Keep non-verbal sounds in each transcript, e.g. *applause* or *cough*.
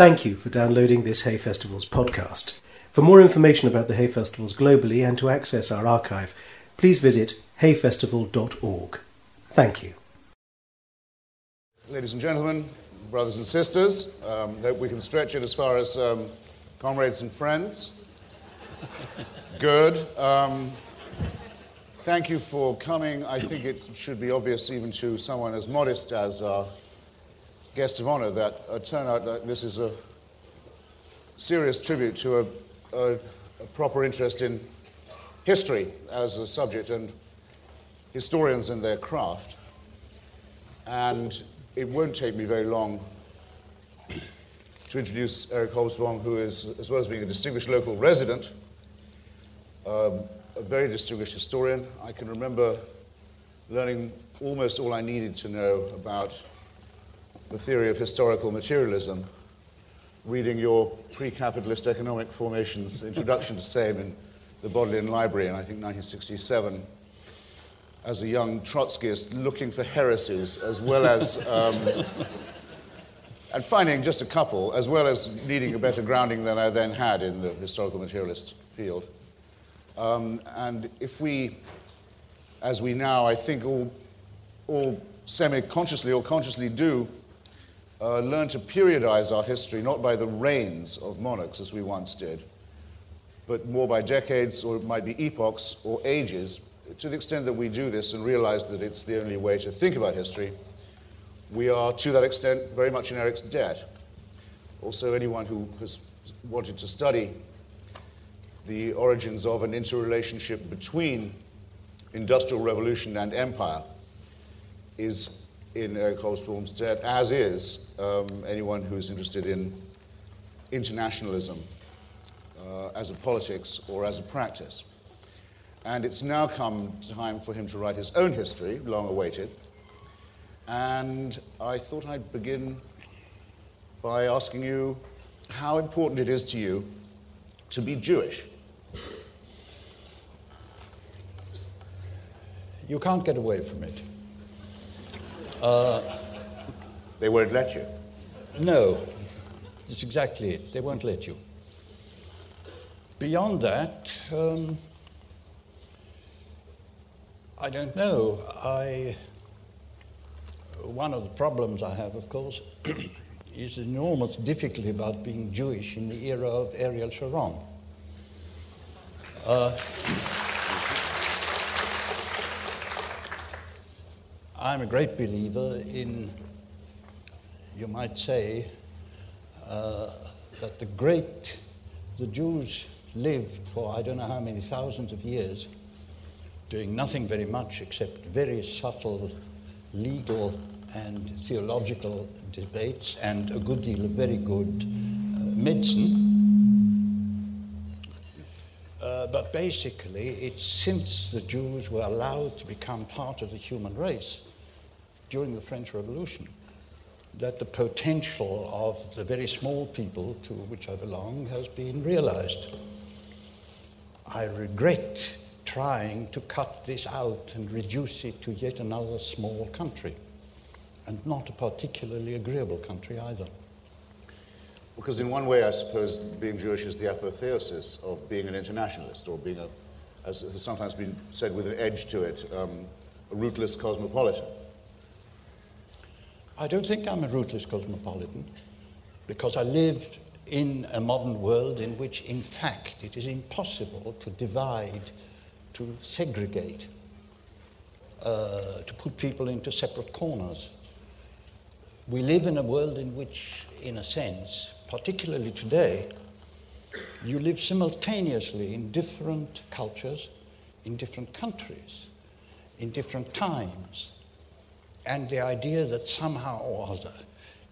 Thank you for downloading this Hay Festivals podcast. For more information about the Hay Festivals globally and to access our archive, please visit hayfestival.org. Thank you. Ladies and gentlemen, brothers and sisters, um, hope we can stretch it as far as um, comrades and friends. *laughs* Good. Um, thank you for coming. I think it should be obvious, even to someone as modest as our guest of honor, that a turnout like this is a serious tribute to a, a, a proper interest in history as a subject and historians and their craft. And it won't take me very long to introduce Eric Hobsbawm, who is, as well as being a distinguished local resident, um, a very distinguished historian. I can remember learning almost all I needed to know about the theory of historical materialism, reading your pre-capitalist economic formations introduction to same in the Bodleian Library in, I think, 1967, as a young Trotskyist looking for heresies, as well as, um, *laughs* and finding just a couple, as well as needing a better grounding than I then had in the historical materialist field. Um, and if we, as we now, I think, all, all semi consciously or consciously do, uh, learn to periodize our history not by the reigns of monarchs as we once did, but more by decades or it might be epochs or ages, to the extent that we do this and realize that it's the only way to think about history, we are to that extent very much in Eric's debt. Also, anyone who has wanted to study the origins of an interrelationship between industrial revolution and empire is in Eric Hobsbawm's debt, as is um, anyone who is interested in internationalism uh, as a politics or as a practice. And it's now come time for him to write his own history, long awaited. And I thought I'd begin by asking you how important it is to you to be Jewish. You can't get away from it. Uh, they won't let you. No, that's exactly it. They won't let you. Beyond that, um, I don't know. I one of the problems I have, of course, *clears throat* is enormous difficulty about being Jewish in the era of Ariel Sharon. Uh, I'm a great believer in, you might say, uh, that the great, the Jews lived for I don't know how many thousands of years, doing nothing very much except very subtle legal and theological debates and a good deal of very good uh, medicine. Uh, but basically, it's since the Jews were allowed to become part of the human race during the French Revolution that the potential of the very small people to which I belong has been realized. I regret trying to cut this out and reduce it to yet another small country, and not a particularly agreeable country either. Because, in one way, I suppose being Jewish is the apotheosis of being an internationalist, or being a, as has sometimes been said with an edge to it, um, a rootless cosmopolitan. I don't think I'm a rootless cosmopolitan because I live in a modern world in which, in fact, it is impossible to divide, to segregate, uh, to put people into separate corners. We live in a world in which, in a sense, particularly today, you live simultaneously in different cultures, in different countries, in different times and the idea that somehow or other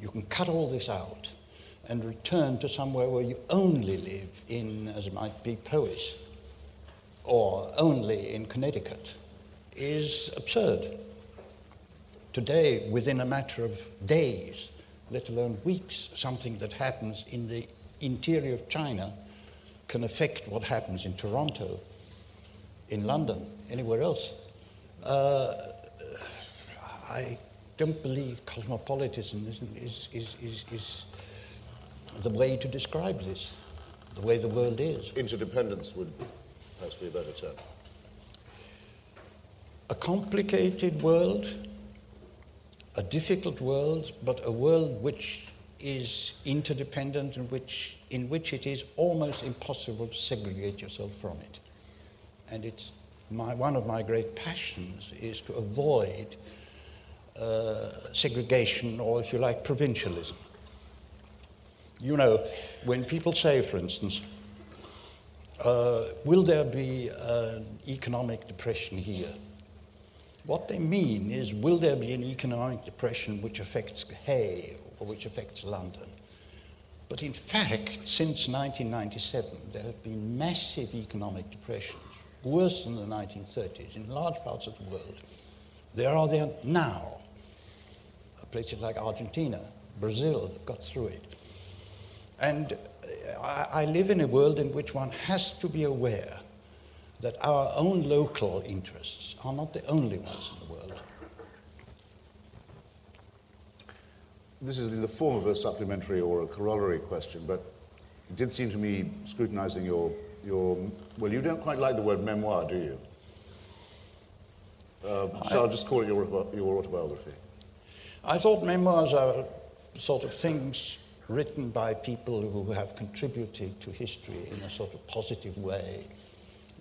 you can cut all this out and return to somewhere where you only live in, as it might be, Powys or only in Connecticut is absurd. Today, within a matter of days, let alone weeks, something that happens in the interior of China can affect what happens in Toronto, in London, anywhere else. Uh, I don't believe cosmopolitanism is, is, is, is, the way to describe this, the way the world is. Interdependence would perhaps be a better term. A complicated world, a difficult world, but a world which is interdependent and which, in which it is almost impossible to segregate yourself from it. And it's my, one of my great passions is to avoid uh, segregation or, if you like, provincialism. You know, when people say, for instance, uh, will there be an economic depression here? What they mean is, will there be an economic depression which affects Hay or which affects London? But in fact, since 1997, there have been massive economic depressions, worse than the 1930s, in large parts of the world. There are there now. Places like Argentina, Brazil got through it. And I, I live in a world in which one has to be aware that our own local interests are not the only ones in the world. This is in the form of a supplementary or a corollary question, but it did seem to me, scrutinizing your, your well, you don't quite like the word memoir, do you? Uh, shall I just call it your, your autobiography? I thought memoirs are sort of things written by people who have contributed to history in a sort of positive way,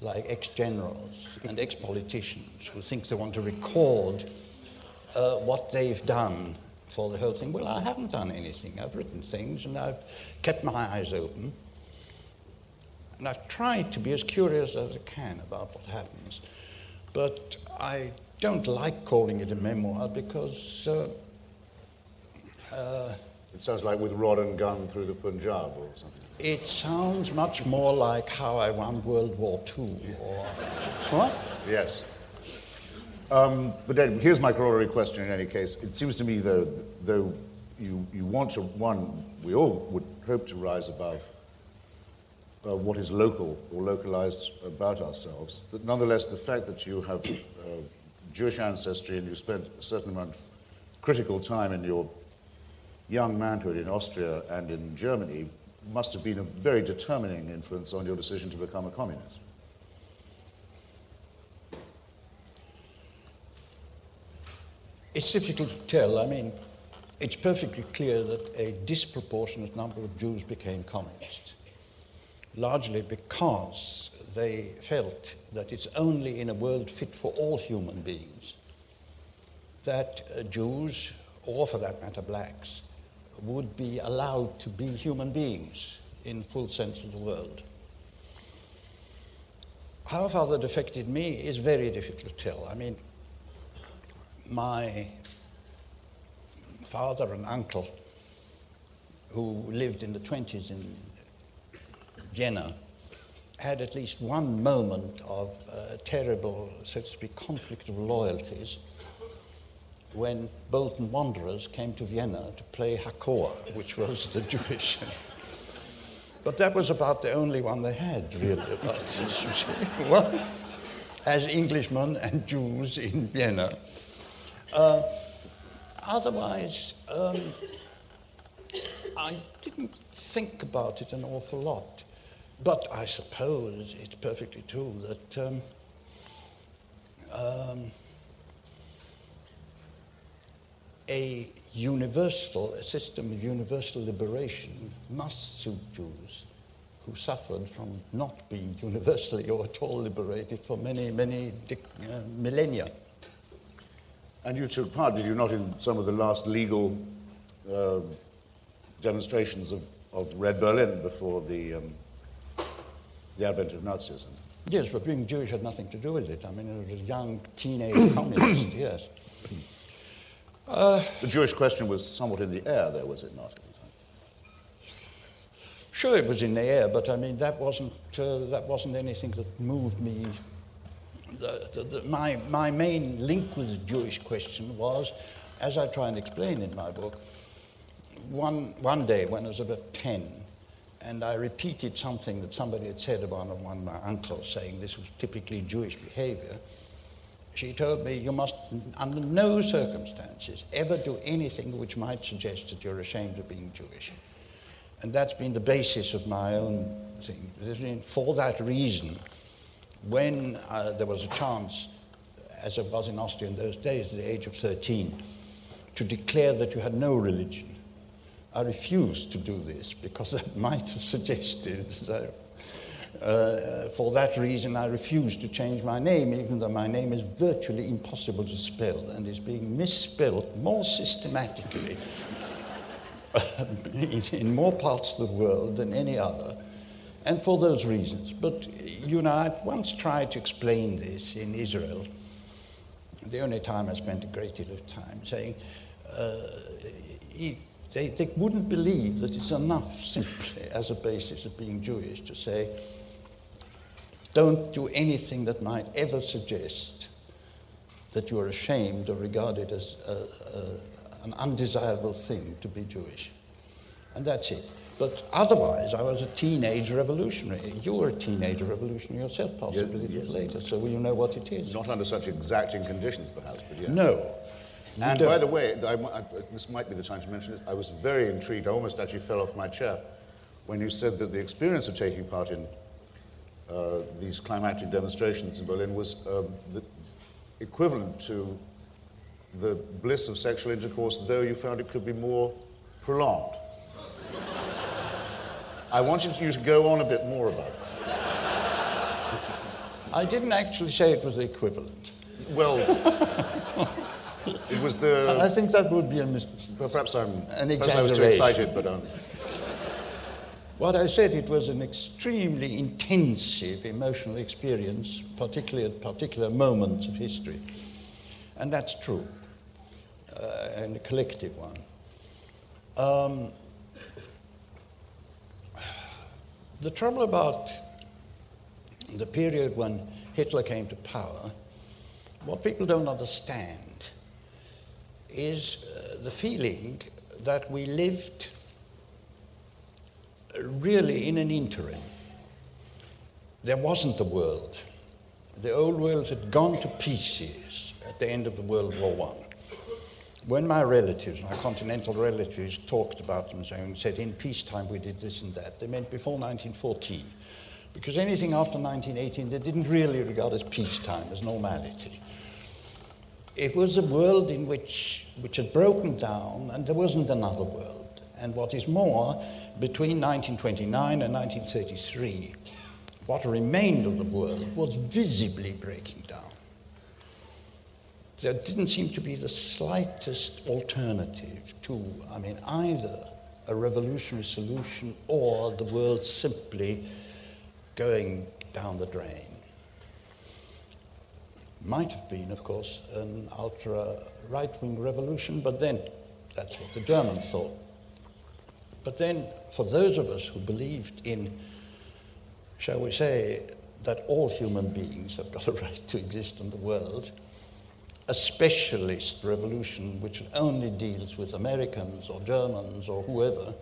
like ex generals and ex politicians who think they want to record uh, what they've done for the whole thing. Well, I haven't done anything. I've written things and I've kept my eyes open. And I've tried to be as curious as I can about what happens. But I don't like calling it a memoir because. Uh, uh, it sounds like with rod and gun through the Punjab or something. It sounds much more like how I won World War II. Or, what? Yes. Um, but then, here's my corollary question in any case. It seems to me, though, though you, you want to, one, we all would hope to rise above uh, what is local or localized about ourselves, that nonetheless, the fact that you have uh, Jewish ancestry and you spent a certain amount of critical time in your young manhood in Austria and in Germany must have been a very determining influence on your decision to become a communist. It's difficult to tell. I mean, it's perfectly clear that a disproportionate number of Jews became communists, largely because they felt that it's only in a world fit for all human beings that uh, Jews, or for that matter blacks, would be allowed to be human beings in full sense of the word. How far that affected me is very difficult to tell. I mean, my father and uncle, who lived in the 20s in Vienna, had at least one moment of uh, terrible, so to speak, conflict of loyalties when Bolton Wanderers came to Vienna to play Hakoah, which was the Jewish. but that was about the only one they had, really, *laughs* well, as Englishmen and Jews in Vienna. Uh, otherwise, um, I didn't think about it an awful lot. But I suppose it's perfectly true that um, um, a universal, a system of universal liberation must suit Jews who suffered from not being universally or at all liberated for many, many uh, millennia. And you took part, did you not, in some of the last legal uh, demonstrations of, of Red Berlin before the, um, the advent of Nazism? Yes, but being Jewish had nothing to do with it. I mean, it was a young teenage *coughs* communist, yes. Uh, the Jewish question was somewhat in the air there, was it not? Sure, it was in the air, but I mean, that wasn't, uh, that wasn't anything that moved me. The, the, the, my, my main link with the Jewish question was, as I try and explain in my book, one, one day when I was about 10, and I repeated something that somebody had said about one of my uncles, saying this was typically Jewish behavior. She told me, You must, under no circumstances, ever do anything which might suggest that you're ashamed of being Jewish. And that's been the basis of my own thing. For that reason, when uh, there was a chance, as it was in Austria in those days, at the age of 13, to declare that you had no religion, I refused to do this because *laughs* that might have suggested. So, uh, for that reason, I refuse to change my name, even though my name is virtually impossible to spell and is being misspelled more systematically *laughs* in, more parts of the world than any other and for those reasons. But, you know, I once tried to explain this in Israel, the only time I spent a great deal of time, saying uh, they, they wouldn't believe that it's enough simply as a basis of being Jewish to say, don't do anything that might ever suggest that you are ashamed or regarded as a, a, an undesirable thing to be Jewish. And that's it. But otherwise, I was a teenage revolutionary. You were a teenage revolutionary yourself, possibly yes, yes. later, so you know what it is. Not under such exacting conditions, perhaps, but yes. No. And by the way, I, I, this might be the time to mention it. I was very intrigued. I almost actually fell off my chair when you said that the experience of taking part in uh, these climactic demonstrations in Berlin was um, the equivalent to the bliss of sexual intercourse, though you found it could be more prolonged. I wanted you to go on a bit more about that. I didn't actually say it was equivalent. Well, it was the. I think that would be a mistake. Well, perhaps I'm. An exaggeration. Perhaps I was too excited, but. Um, what I said, it was an extremely intensive emotional experience, particularly at particular moments of history. And that's true, uh, and a collective one. Um, The trouble about the period when Hitler came to power, what people don't understand is uh, the feeling that we lived really in an interim. There wasn't a world. The old world had gone to pieces at the end of the World War I. When my relatives, my continental relatives, talked about them and said, in peacetime we did this and that, they meant before 1914. Because anything after 1918 they didn't really regard as peacetime, as normality. It was a world in which, which had broken down and there wasn't another world. And what is more, between 1929 and 1933, what remained of the world was visibly breaking down there didn't seem to be the slightest alternative to, I mean, either a revolutionary solution or the world simply going down the drain. Might have been, of course, an ultra right wing revolution, but then that's what the Germans thought. But then, for those of us who believed in, shall we say, that all human beings have got a *laughs* right to exist in the world, a specialist revolution which only deals with Americans or Germans or whoever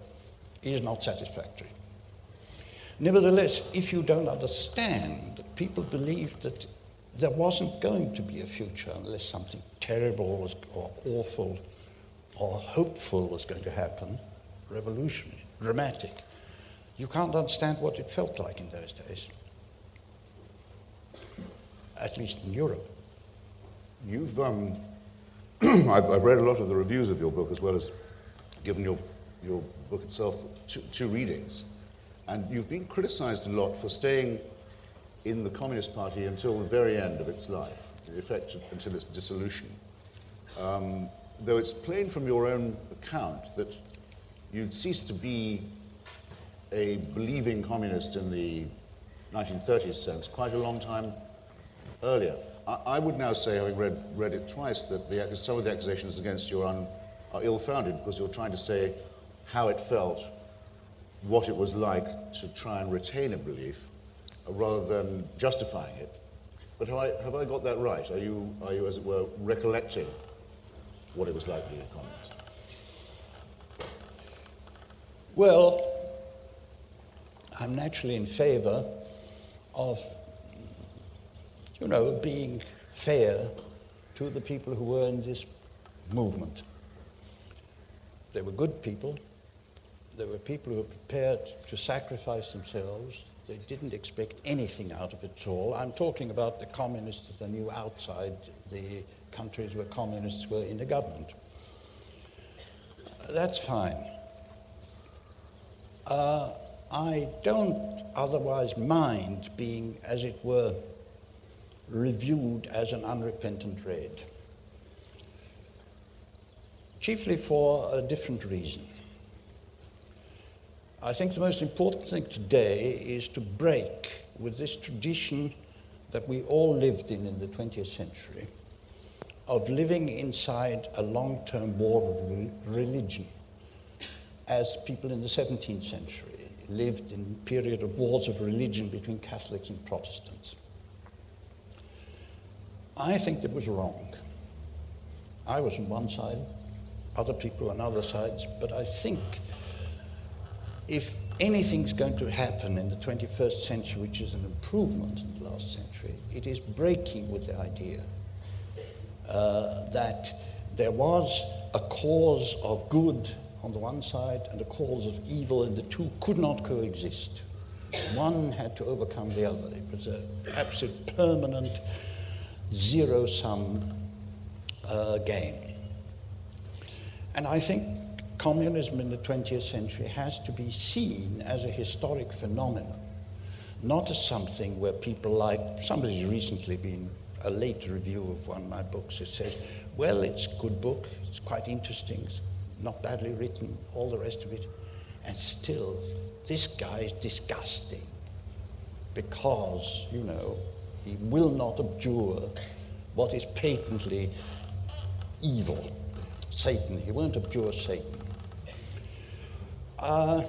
is not satisfactory. Nevertheless, if you don't understand that people believed that there wasn't going to be a future unless something terrible or awful or hopeful was going to happen, revolutionary, dramatic, you can't understand what it felt like in those days, at least in Europe. You've, um, *clears throat* I've, I've, read a lot of the reviews of your book as well as given your, your book itself two, two readings. And you've been criticized a lot for staying in the Communist Party until the very end of its life, in effect until its dissolution. Um, though it's plain from your own account that you'd ceased to be a believing communist in the 1930s sense quite a long time earlier. I, would now say, having read, read it twice, that the, some of the accusations against you are, are ill founded because you're trying to say how it felt, what it was like to try and retain a belief, uh, rather than justifying it. But have I, have I got that right? Are you, are you, as it were, recollecting what it was like to be a communist? Well, I'm naturally in favor of you know, being fair to the people who were in this movement. They were good people. There were people who were prepared to sacrifice themselves. They didn't expect anything out of it at all. I'm talking about the communists that I knew outside the countries where communists were in the government. That's fine. Uh, I don't otherwise mind being, as it were, reviewed as an unrepentant red. Chiefly for a different reason. I think the most important thing today is to break with this tradition that we all lived in in the 20th century of living inside a long term war of religion, as people in the 17th century lived in a period of wars of religion between Catholics and Protestants. I think that was wrong. I was on one side, other people on other sides, but I think if anything's going to happen in the 21st century, which is an improvement in the last century, it is breaking with the idea uh, that there was a cause of good on the one side and the cause of evil, and the two could not coexist. One had to overcome the other. It was an absolute permanent zero sum uh, game. And I think communism in the 20th century has to be seen as a historic phenomenon, not as something where people like, somebody's recently been a late review of one of my books. It says, well, it's a good book, it's quite interesting, it's not badly written, all the rest of it. And still, this guy is disgusting because, you know, he will not abjure what is patently evil. Satan. He won't abjure Satan. Uh,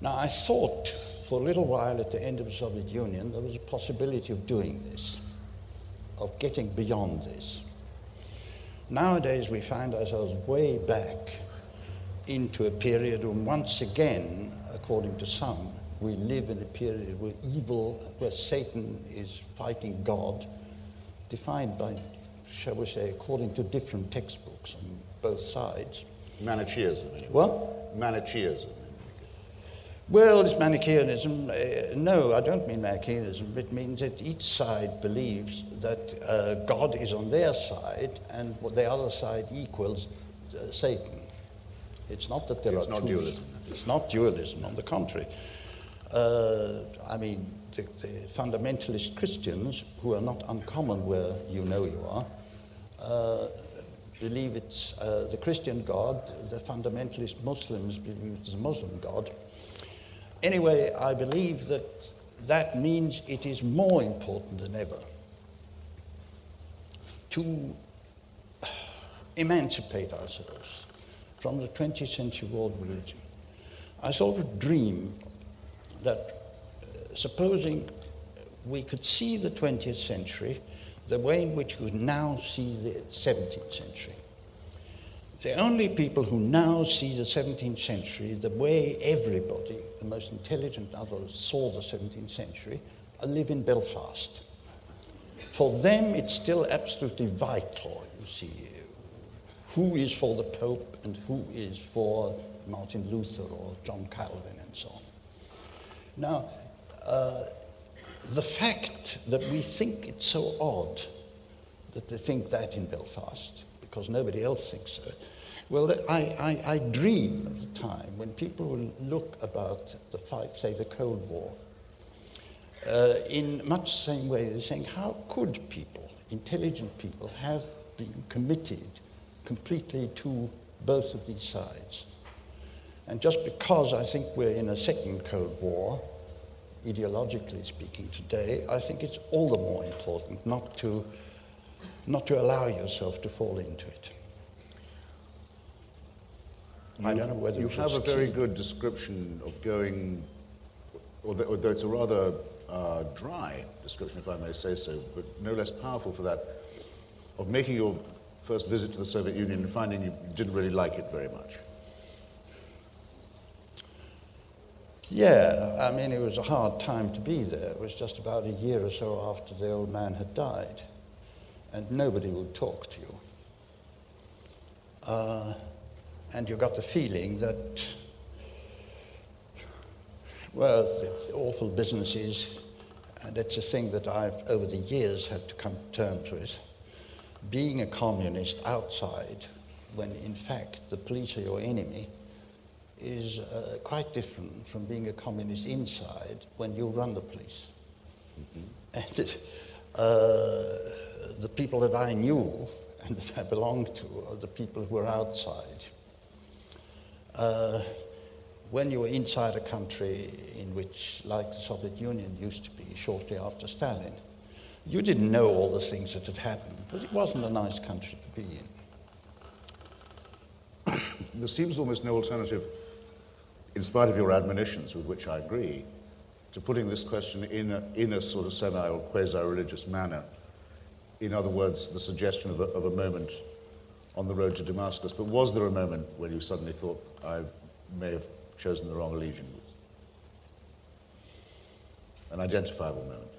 now, I thought for a little while at the end of the Soviet Union there was a possibility of doing this of getting beyond this. Nowadays, we find ourselves way back into a period when, once again, according to some, we live in a period where evil, where Satan is fighting God, defined by, shall we say, according to different textbooks on both sides. Manichaeism. Anyway. What? Manichaeism. Well, it's Manichaeanism. Uh, no, I don't mean Manichaeism. It means that each side believes that uh, God is on their side and the other side equals uh, Satan. It's not that there it's are not two. dualism. It's not dualism, on the contrary. Uh, I mean, the, the, fundamentalist Christians, who are not uncommon where you know you are, uh, believe it's uh, the Christian God, the fundamentalist Muslims believe it's a Muslim God Anyway, I believe that that means it is more important than ever to emancipate ourselves from the 20th century world religion. I sort of dream that uh, supposing we could see the 20th century the way in which we now see the 17th century. The only people who now see the 17th century the way everybody, the most intelligent others, saw the 17th century, live in Belfast. For them, it's still absolutely vital, you see, who is for the Pope and who is for Martin Luther or John Calvin and so on. Now, uh, the fact that we think it's so odd that they think that in Belfast because nobody else thinks so. Well, I, I, I dream of the time when people will look about the fight, say the Cold War, uh, in much the same way they're saying, how could people, intelligent people, have been committed completely to both of these sides? And just because I think we're in a second Cold War, ideologically speaking today, I think it's all the more important not to not to allow yourself to fall into it. You, I don't know whether you have a very good description of going, although, although it's a rather uh, dry description, if I may say so, but no less powerful for that, of making your first visit to the Soviet Union and finding you didn't really like it very much. Yeah, I mean, it was a hard time to be there. It was just about a year or so after the old man had died and nobody would talk to you. Uh, and you got the feeling that Well, the awful business is, and it's a thing that I've over the years had to come to terms with, being a communist outside when in fact the police are your enemy is uh, quite different from being a communist inside when you run the police. And it, uh, the people that I knew and that I belonged to are the people who are outside. Uh, when you were inside a country in which, like the Soviet Union used to be shortly after Stalin, you didn't know all the things that had happened, but it wasn't a nice country to be in. *coughs* There seems almost no alternative, in spite of your admonitions, with which I agree, to putting this question in a, in a sort of semi or quasi religious manner. In other words, the suggestion of a, of a moment on the road to Damascus. But was there a moment when you suddenly thought, I may have chosen the wrong allegiance? An identifiable moment.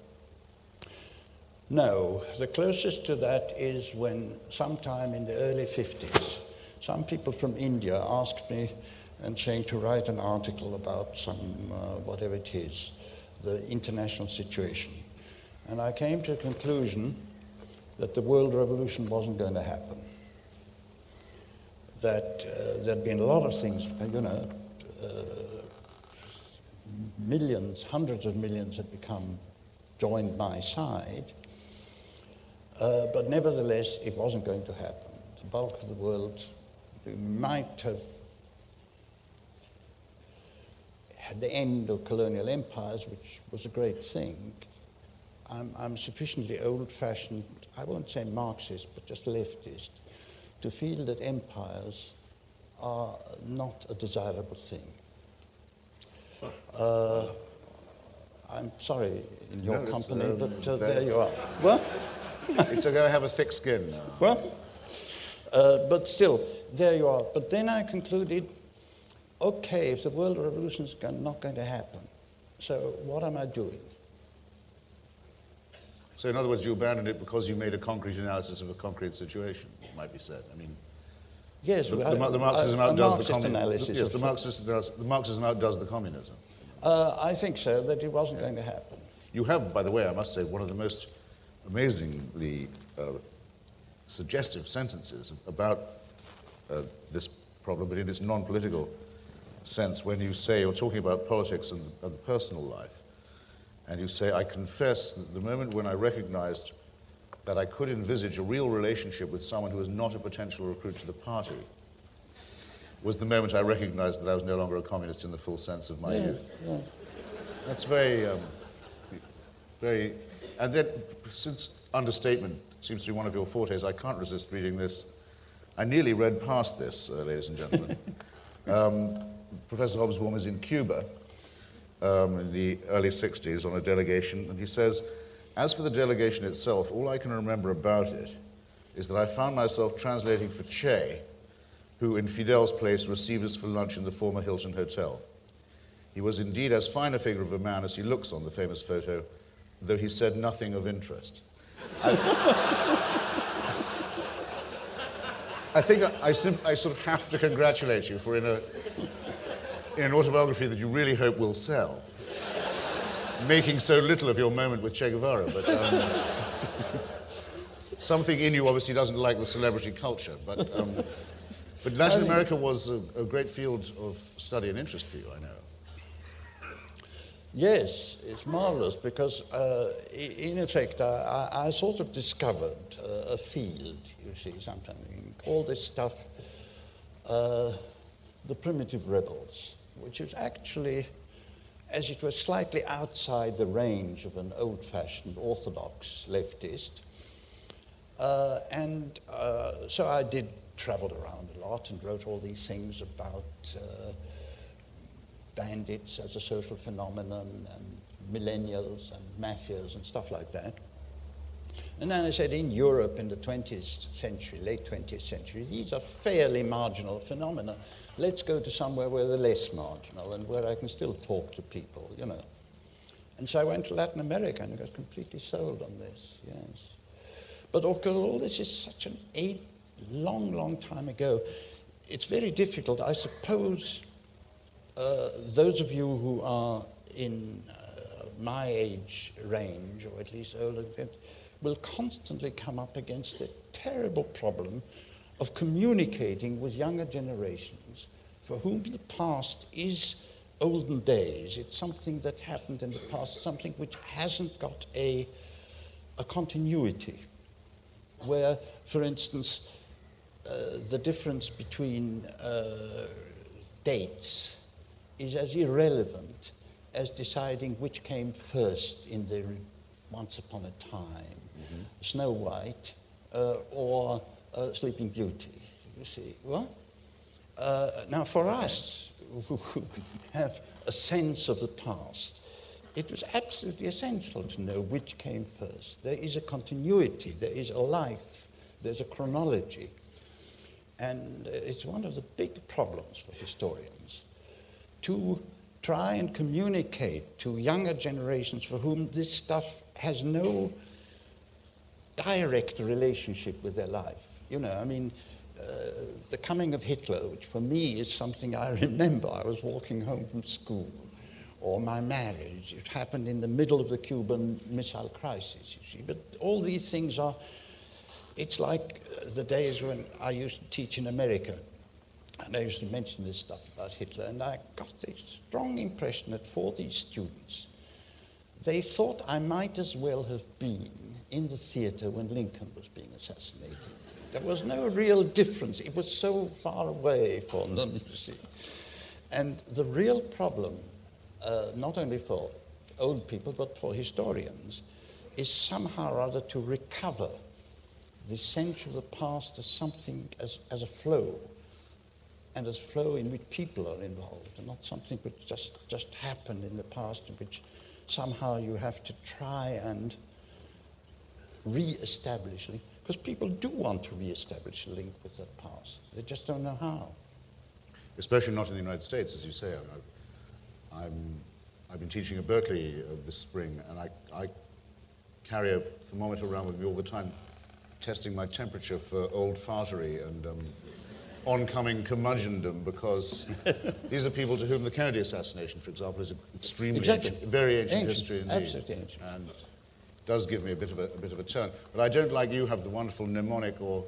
No, the closest to that is when, sometime in the early 50s, some people from India asked me and saying to write an article about some, uh, whatever it is, the international situation. And I came to a conclusion that the world revolution wasn't going to happen. That uh, there'd been a lot of things, you know, uh, millions, hundreds of millions had become joined my side, uh, but nevertheless, it wasn't going to happen. The bulk of the world might have had the end of colonial empires, which was a great thing. I'm, I'm sufficiently old fashioned, I won't say Marxist, but just leftist, to feel that empires are not a desirable thing. Uh, I'm sorry in your No, company, um, but uh, there- you are. Well, *laughs* it's okay, I have a thick skin now. well, uh, but still, there you are. But then I concluded, okay, if the world revolution is not going to happen, so what am I doing? So, in other words, you abandoned it because you made a concrete analysis of a concrete situation, it might be said. I mean, Yes, the, the, the Marxism outdoes the communism. analysis. Yes, the. Marxism, does, the Marxism outdoes the communism. Uh, I think so, that it wasn't going to happen. You have, by the way, I must say, one of the most amazingly uh, suggestive sentences about uh, this problem, but in its non political sense, when you say you're talking about politics and, and personal life, and you say, I confess that the moment when I recognized that I could envisage a real relationship with someone who was not a potential recruit to the party was the moment I recognized that I was no longer a communist in the full sense of my Yeah, youth. yeah. That's very, um, very, and then since understatement seems to be one of your fortes, I can't resist reading this. I nearly read past this, uh, ladies and gentlemen. *laughs* um, Professor Hobsbawm is in Cuba um, in the early 60s on a delegation, and he says, As for the delegation itself, all I can remember about it is that I found myself translating for Che, who in Fidel's place received us for lunch in the former Hilton Hotel. He was indeed as fine a figure of a man as he looks on the famous photo, though he said nothing of interest. I, think I, I, sim- I sort of have to congratulate you for in, a, in an autobiography that you really hope will sell, making so little of your moment with Che Guevara. But um, *laughs* something in you obviously doesn't like the celebrity culture. But, um, but Latin America was a, a great field of study and interest for you, I know. Yes, it's marvelous because, uh, in effect, I, I I sort of discovered uh, a field, you see, sometimes. all this stuff uh, the primitive rebels, which is actually, as it were, slightly outside the range of an old fashioned orthodox leftist. Uh, and uh, so I did travel around a lot and wrote all these things about. Uh, bandits as a social phenomenon and millennials and mafias and stuff like that. And then I said, in Europe in the 20th century, late 20th century, these are fairly marginal phenomena. Let's go to somewhere where they're less marginal and where I can still talk to people, you know. And so I went to Latin America and I got completely sold on this, yes. But of course, all this is such an eight, long, long time ago. It's very difficult. I suppose uh, those of you who are in uh, my age range, or at least older, will constantly come up against a terrible problem of communicating with younger generations for whom the past is olden days. It's something that happened in the past, something which hasn't got a, a continuity. Where, for instance, uh, the difference between uh, dates is as irrelevant as deciding which came first in the Once Upon a Time, mm-hmm. Snow White uh, or uh, Sleeping Beauty. You see, well, uh, now for us who have a sense of the past, it was absolutely essential to know which came first. There is a continuity, there is a life, there's a chronology. And it's one of the big problems for historians to try and communicate to younger generations for whom this stuff has no direct relationship with their life. You know, I mean, uh, the coming of Hitler, which for me is something I *laughs* remember. I was walking home from school, or my marriage. It happened in the middle of the Cuban Missile Crisis, you see. But all these things are, it's like the days when I used to teach in America. And I used to mention this stuff about Hitler, and I got the strong impression that for these students, they thought I might as well have been in the theater when Lincoln was being assassinated. There was no real difference. It was so far away from them, *laughs* you see. And the real problem, uh, not only for old people, but for historians, is somehow or other to recover the sense of the past as something, as, as a flow, and as flow in which people are involved, and not something which just, just happened in the past, in which somehow you have to try and re-establish because people do want to re-establish a link with the past. They just don't know how. Especially not in the United States, as you say. i have been teaching at Berkeley uh, this spring, and I, I carry a thermometer around with me all the time, testing my temperature for old fartery and um, oncoming curmudgeondom, because *laughs* these are people to whom the Kennedy assassination, for example, is an extremely exactly. ancient, very ancient, ancient, history indeed. Absolutely ancient. And does give me a bit of a, a, bit of a turn. But I don't, like you, have the wonderful mnemonic or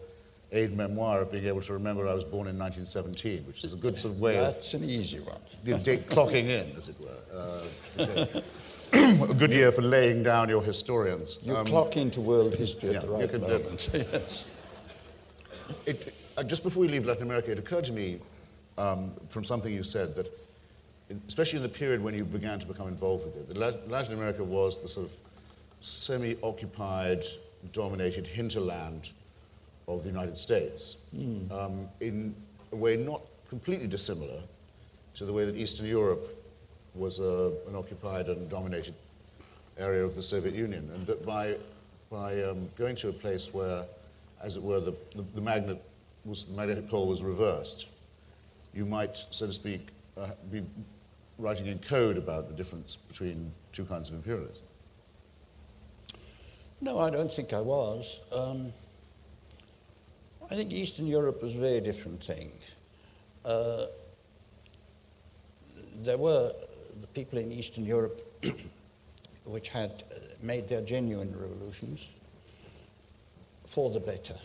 aide-memoire of being able to remember I was born in 1917, which is a good sort of way That's of... That's an easy one. *laughs* clocking in, as it were. Uh, *laughs* a good year for laying down your historians. You um, clock into world history at yeah, the right can, moment. *laughs* yes. It, uh, just before we leave Latin America, it occurred to me um, from something you said that, especially in the period when you began to become involved with it, that Latin America was the sort of semi occupied, dominated hinterland of the United States mm. um, in a way not completely dissimilar to the way that Eastern Europe was a, an occupied and dominated area of the Soviet Union. And that by, by um, going to a place where, as it were, the, the, the, magnet was, the magnetic pole was reversed, you might, so to speak, uh, be writing in code about the difference between two kinds of imperialism. No, I don't think I was. Um, I think Eastern Europe was a very different thing. Uh, there were the people in Eastern Europe *clears throat* which had uh, made their genuine revolutions for the better,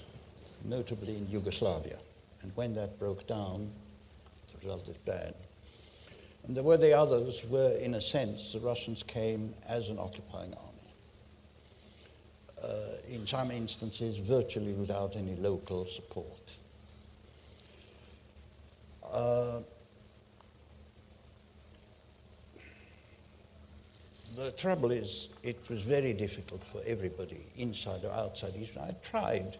notably in Yugoslavia. And when that broke down, the result is bad. And there were the others where, in a sense, the Russians came as an occupying army in some instances virtually without any local support. Uh, the trouble is, it was very difficult for everybody, inside or outside Eastern. I tried,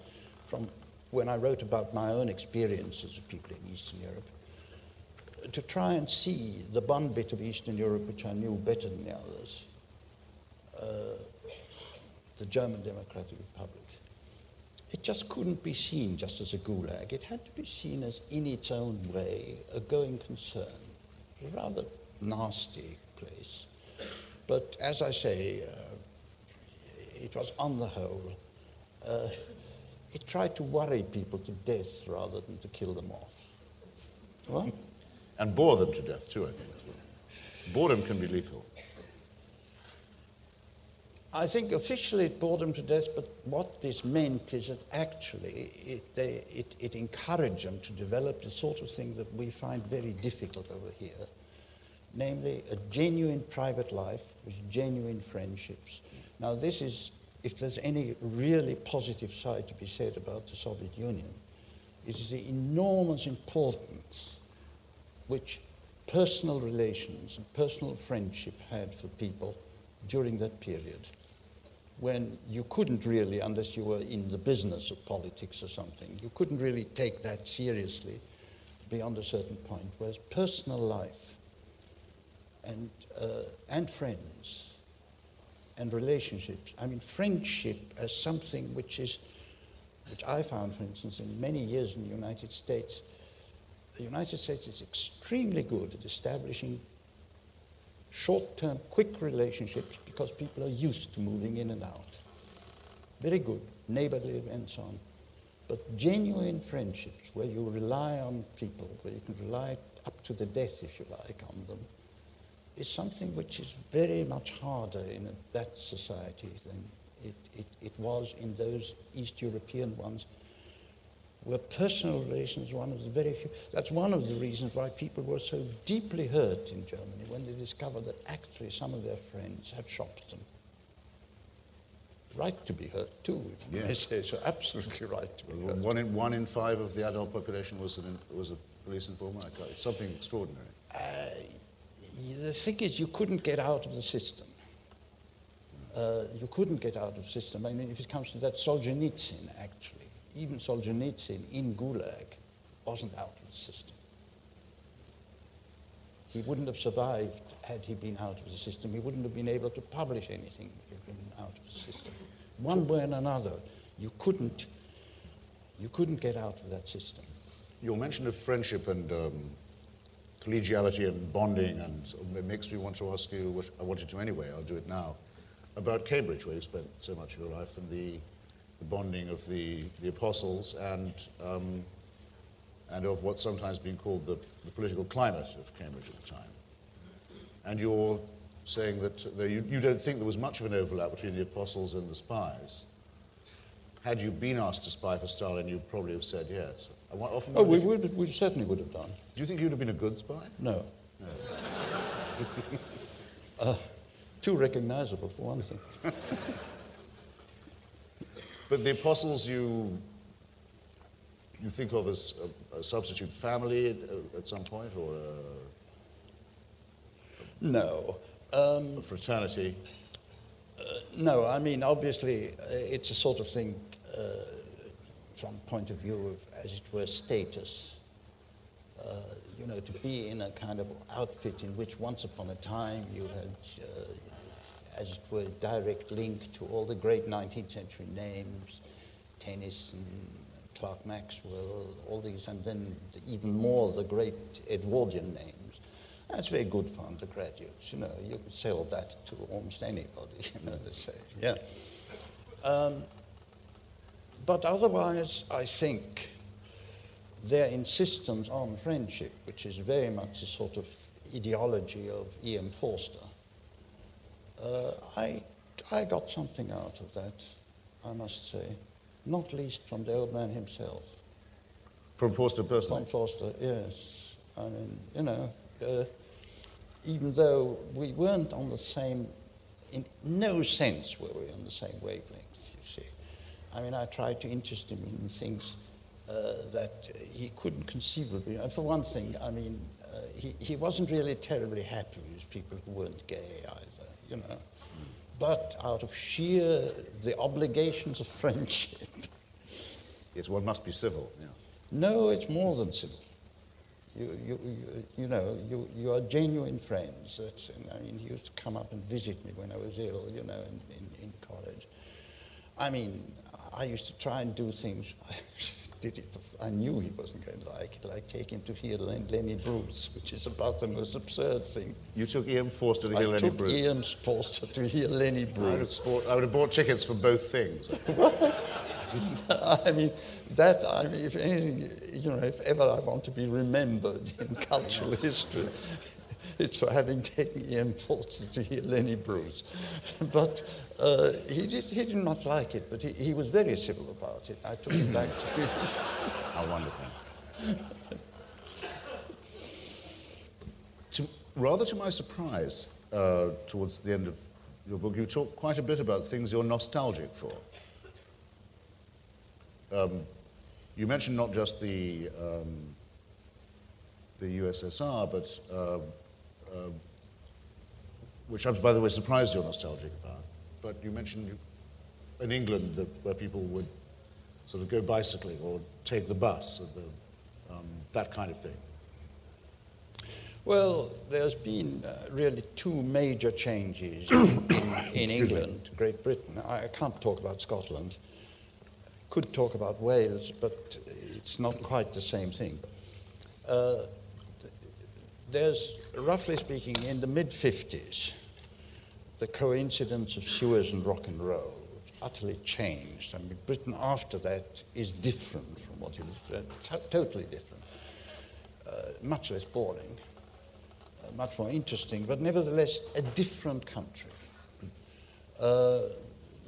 from when I wrote about my own experiences of people in Eastern Europe, to try and see the one bit of Eastern Europe which I knew better than the others. Uh, the German Democratic Republic. It just couldn't be seen just as a gulag. It had to be seen as, in its own way, a going concern. A rather nasty place. But as I say, uh, it was on the whole, uh, it tried to worry people to death rather than to kill them off. Well, and bore them to death too, I think. Boredom can be lethal. I think officially it bored them to death, but what this meant is that actually it, they, it, it encouraged them to develop the sort of thing that we find very difficult over here, namely a genuine private life with genuine friendships. Now, this is, if there's any really positive side to be said about the Soviet Union, it is the enormous importance which personal relations and personal friendship had for people during that period when you couldn't really, unless you were in the business of politics or something, you couldn't really take that seriously beyond a certain point. Whereas personal life and, uh, and friends and relationships, I mean, friendship as something which is, which I found, for instance, in many years in the United States, the United States is extremely good at establishing short term, quick relationships because people are used to moving in and out. Very good, neighborly and so on. But genuine friendships where you rely on people, where you can rely up to the death, if you like, on them, is something which is very much harder in that society than it, it, it was in those East European ones where personal relations one of the very few. That's one of the reasons why people were so deeply hurt in Germany when they discovered that actually some of their friends had shot them. Right to be hurt too, if yes. I may say so. Absolutely right to be well, hurt. One in, one in five of the adult population was, an, was a police informant. It's something extraordinary. Uh, the thing is, you couldn't get out of the system. Uh, you couldn't get out of the system. I mean, if it comes to that, Solzhenitsyn actually even Solzhenitsyn in Gulag wasn't out of the system. He wouldn't have survived had he been out of the system. He wouldn't have been able to publish anything if he'd been out of the system. One way and another, you couldn't, you couldn't get out of that system. Your mention of friendship and um, collegiality and bonding and it makes me want to ask you, what I wanted to anyway, I'll do it now, about Cambridge, where you spent so much of your life and the the bonding of the, the apostles and, um, and of what's sometimes been called the, the political climate of Cambridge at the time. And you're saying that the, you, you don't think there was much of an overlap between the apostles and the spies. Had you been asked to spy for Stalin, you'd probably have said yes. oh, we, would, we certainly would have done. Do you think you'd have been a good spy? No. no. *laughs* uh, too recognizable, for one thing. *laughs* But the apostles you you think of as a, a substitute family at, at, some point, or a, no um, a fraternity? Uh, no, I mean obviously uh, it's a sort of thing uh, from point of view of, as it were, status. Uh, you know, to be in a kind of outfit in which once upon a time you had uh, as it were, direct link to all the great 19th century names, Tennyson, Clark Maxwell, all these, and then even more the great Edwardian names. That's very good for undergraduates. You know, you can sell that to almost anybody. *laughs* You know, they say, yeah. Um, but otherwise, I think their insistence on friendship, which is very much a sort of ideology of E.M. Forster, uh, I, I got something out of that, I must say, not least from the old man himself. From Forster personally? From Forster, yes. I mean, you know, uh, even though we weren't on the same, in no sense were we on the same wavelength, you see. I mean, I tried to interest him in things uh, that he couldn't conceivably. And for one thing, I mean, uh, he, he wasn't really terribly happy with people who weren't gay either you know. But out of sheer the obligations of friendship. Yes, one must be civil. Yeah. No, it's more than civil. You, you, you, you, know, you, you are genuine friends. That's, I mean, he used to come up and visit me when I was ill, you know, in, in, in college. I mean, I used to try and do things. *laughs* did it. I knew he wasn't going to like it, I like taking to hear Lenny Bruce, which is about the most absurd thing. You took E.M. Forster to hear I Lenny Bruce? I took E.M. Forster to hear Lenny Bruce. I would, bought, I would have bought tickets for both things. *laughs* I mean, that, I mean, if anything, you know, if ever I want to be remembered in *laughs* cultural history, it's for having taken E.M. Forster to hear Lenny Bruce. *laughs* but uh, he, did, he did not like it, but he, he was very civil about it. I took him back to *coughs* him. How wonderful. to, rather to my surprise, uh, towards the end of your book, you talk quite a bit about things you're nostalgic for. Um, you mentioned not just the, um, the USSR, but uh, uh, which I'm, by the way, surprised you're nostalgic about. But you mentioned in England that, where people would sort of go bicycling or take the bus, the, um, that kind of thing. Well, there's been uh, really two major changes in, *coughs* in England, Great Britain. I can't talk about Scotland. Could talk about Wales, but it's not quite the same thing. Uh, there's, roughly speaking, in the mid 50s, the coincidence of Suez and rock and roll utterly changed. I mean, Britain after that is different from what it was, uh, totally different. Uh, much less boring, uh, much more interesting, but nevertheless a different country. Uh,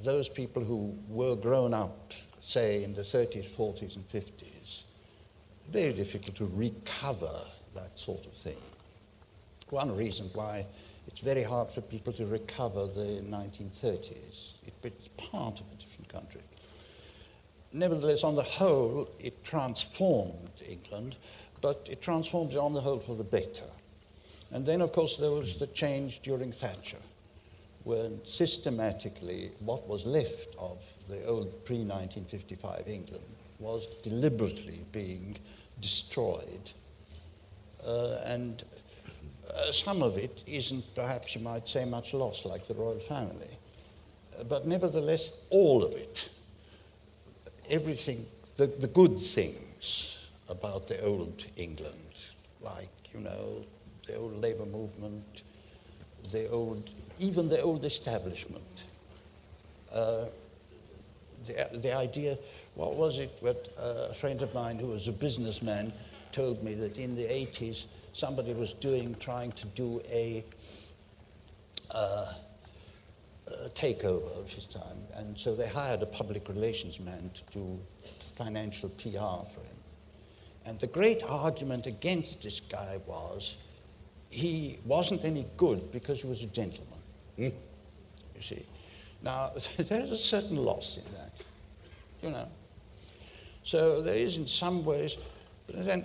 those people who were grown up, say, in the 30s, 40s, and 50s, very difficult to recover that sort of thing. One reason why it's very hard for people to recover the 1930s. It, it's part of a different country. Nevertheless, on the whole, it transformed England, but it transformed it on the whole for the better. And then, of course, there was the change during Thatcher, when systematically what was left of the old pre 1955 England was deliberately being destroyed. Uh, and uh, some of it isn't, perhaps you might say, much lost, like the royal family. Uh, but nevertheless, all of it, everything, the, the good things about the old England, like, you know, the old labor movement, the old, even the old establishment. Uh, the, the idea, what was it that uh, a friend of mine who was a businessman told me that in the 80s, somebody was doing, trying to do a, uh, a takeover of his time. And so they hired a public relations man to do financial PR for him. And the great argument against this guy was he wasn't any good because he was a gentleman. Mm. You see. Now, *laughs* there is a certain loss in that, you know. So there is in some ways, but then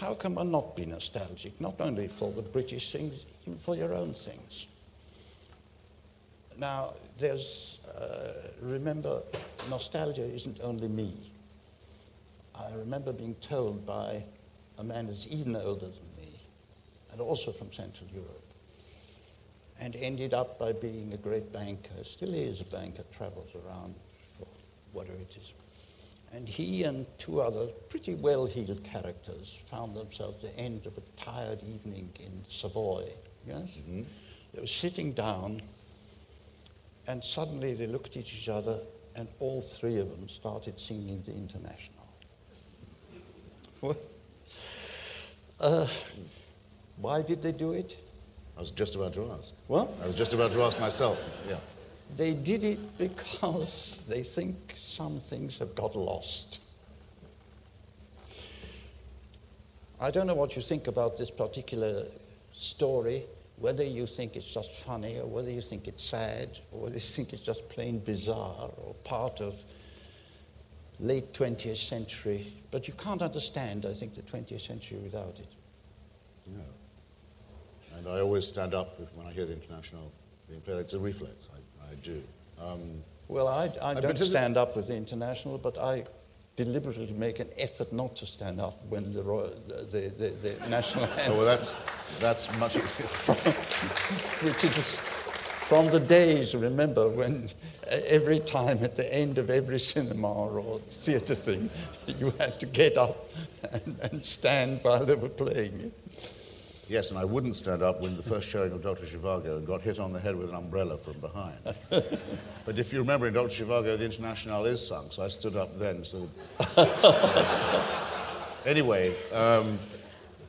how can one not be nostalgic, not only for the British things, even for your own things? Now, there's, uh, remember, nostalgia isn't only me. I remember being told by a man who's even older than me, and also from Central Europe, and ended up by being a great banker, still is a banker, travels around for whatever it is. And he and two other pretty well heeled characters found themselves at the end of a tired evening in Savoy. Yes? Mm-hmm. They were sitting down, and suddenly they looked at each other, and all three of them started singing the International. Uh, why did they do it? I was just about to ask. What? I was just about to ask myself. Yeah. They did it because they think some things have got lost. I don't know what you think about this particular story, whether you think it's just funny or whether you think it's sad or whether you think it's just plain bizarre or part of late 20th century. But you can't understand, I think, the 20th century without it. No. And I always stand up when I hear the international being played. It's a reflex. I, I do. Um, well, I, I don't stand up with the international, but I deliberately make an effort not to stand up when the, royal, the, the, the, national *laughs* anthem. Oh, well, that's, that's much from, which is from the days, remember, when every time at the end of every cinema or theatre thing, *laughs* you had to get up and, and stand while they were playing it. Yes, and I wouldn't stand up when the first showing of Dr. Zhivago and got hit on the head with an umbrella from behind. *laughs* but if you remember in Dr. Zhivago, the International is sung, so I stood up then. So *laughs* anyway, um,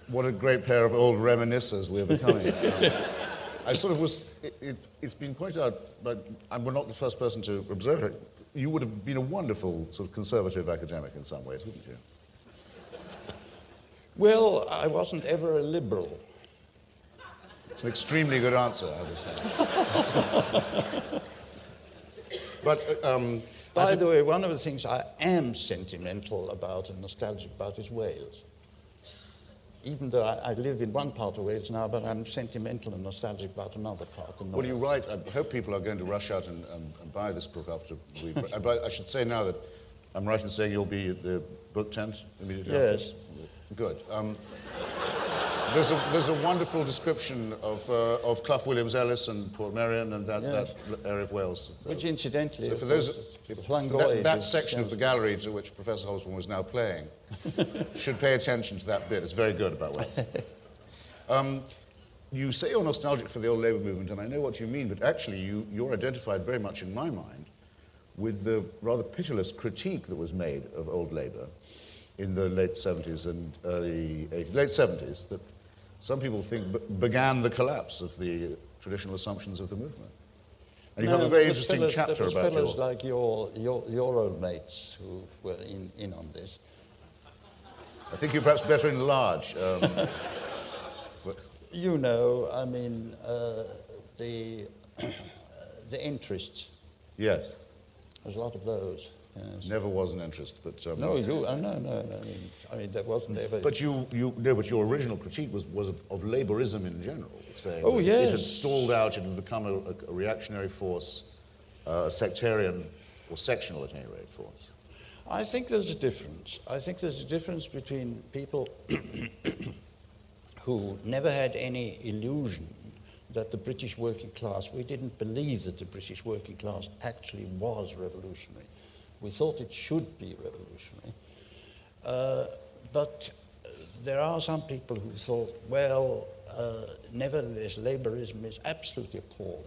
what a great pair of old reminiscers we're becoming. um, *laughs* I sort of was, it, it, has been pointed out, but I'm not the first person to observe it. You would have been a wonderful sort of conservative academic in some ways, wouldn't you? Well, I wasn't ever a liberal. It's an extremely good answer, I would say. *laughs* but, uh, um, by the way, one of the things I am sentimental about and nostalgic about is Wales. Even though I, I live in one part of Wales now, but I'm sentimental and nostalgic about another part. The well, you write. I hope people are going to rush out and, and, and buy this book after we. but I should say now that I'm right in saying you'll be at the book tent immediately yes. after. Good. Um, there's, a, there's a wonderful description of, uh, of Clough Williams Ellis and Portmeirion and that, that area of Wales. Which, incidentally, so for those, if, that, that section of the gallery to which Professor Hobsbawm was now playing *laughs* should pay attention to that bit. It's very good about Wales. *laughs* Um, you say you're nostalgic for the old Labour movement, and I know what you mean, but actually you, you're identified very much in my mind with the rather pitiless critique that was made of old Labour in the late 70s and early 80s, late 70s, that some people think began the collapse of the traditional assumptions of the movement. And you no, have a very interesting fellows, chapter there about fellows your... like your, your, your old mates who were in, in on this. I think you're perhaps better enlarge. Um, *laughs* you know, I mean, uh, the, *coughs* the interests. Yes. There's a lot of those. Yes. Never was an interest, but um, no, you, uh, no, no, no. I mean, I mean, that wasn't ever. But you, you, no, but your original critique was was of, of Labourism in general, saying oh yes, it had stalled out, it had become a, a reactionary force, uh, a sectarian or sectional at any rate force. I think there's a difference. I think there's a difference between people *coughs* who never had any illusion that the British working class, we didn't believe that the British working class actually was revolutionary. We thought it should be revolutionary. Uh, but there are some people who thought, well, uh, nevertheless, Labourism is absolutely appalling,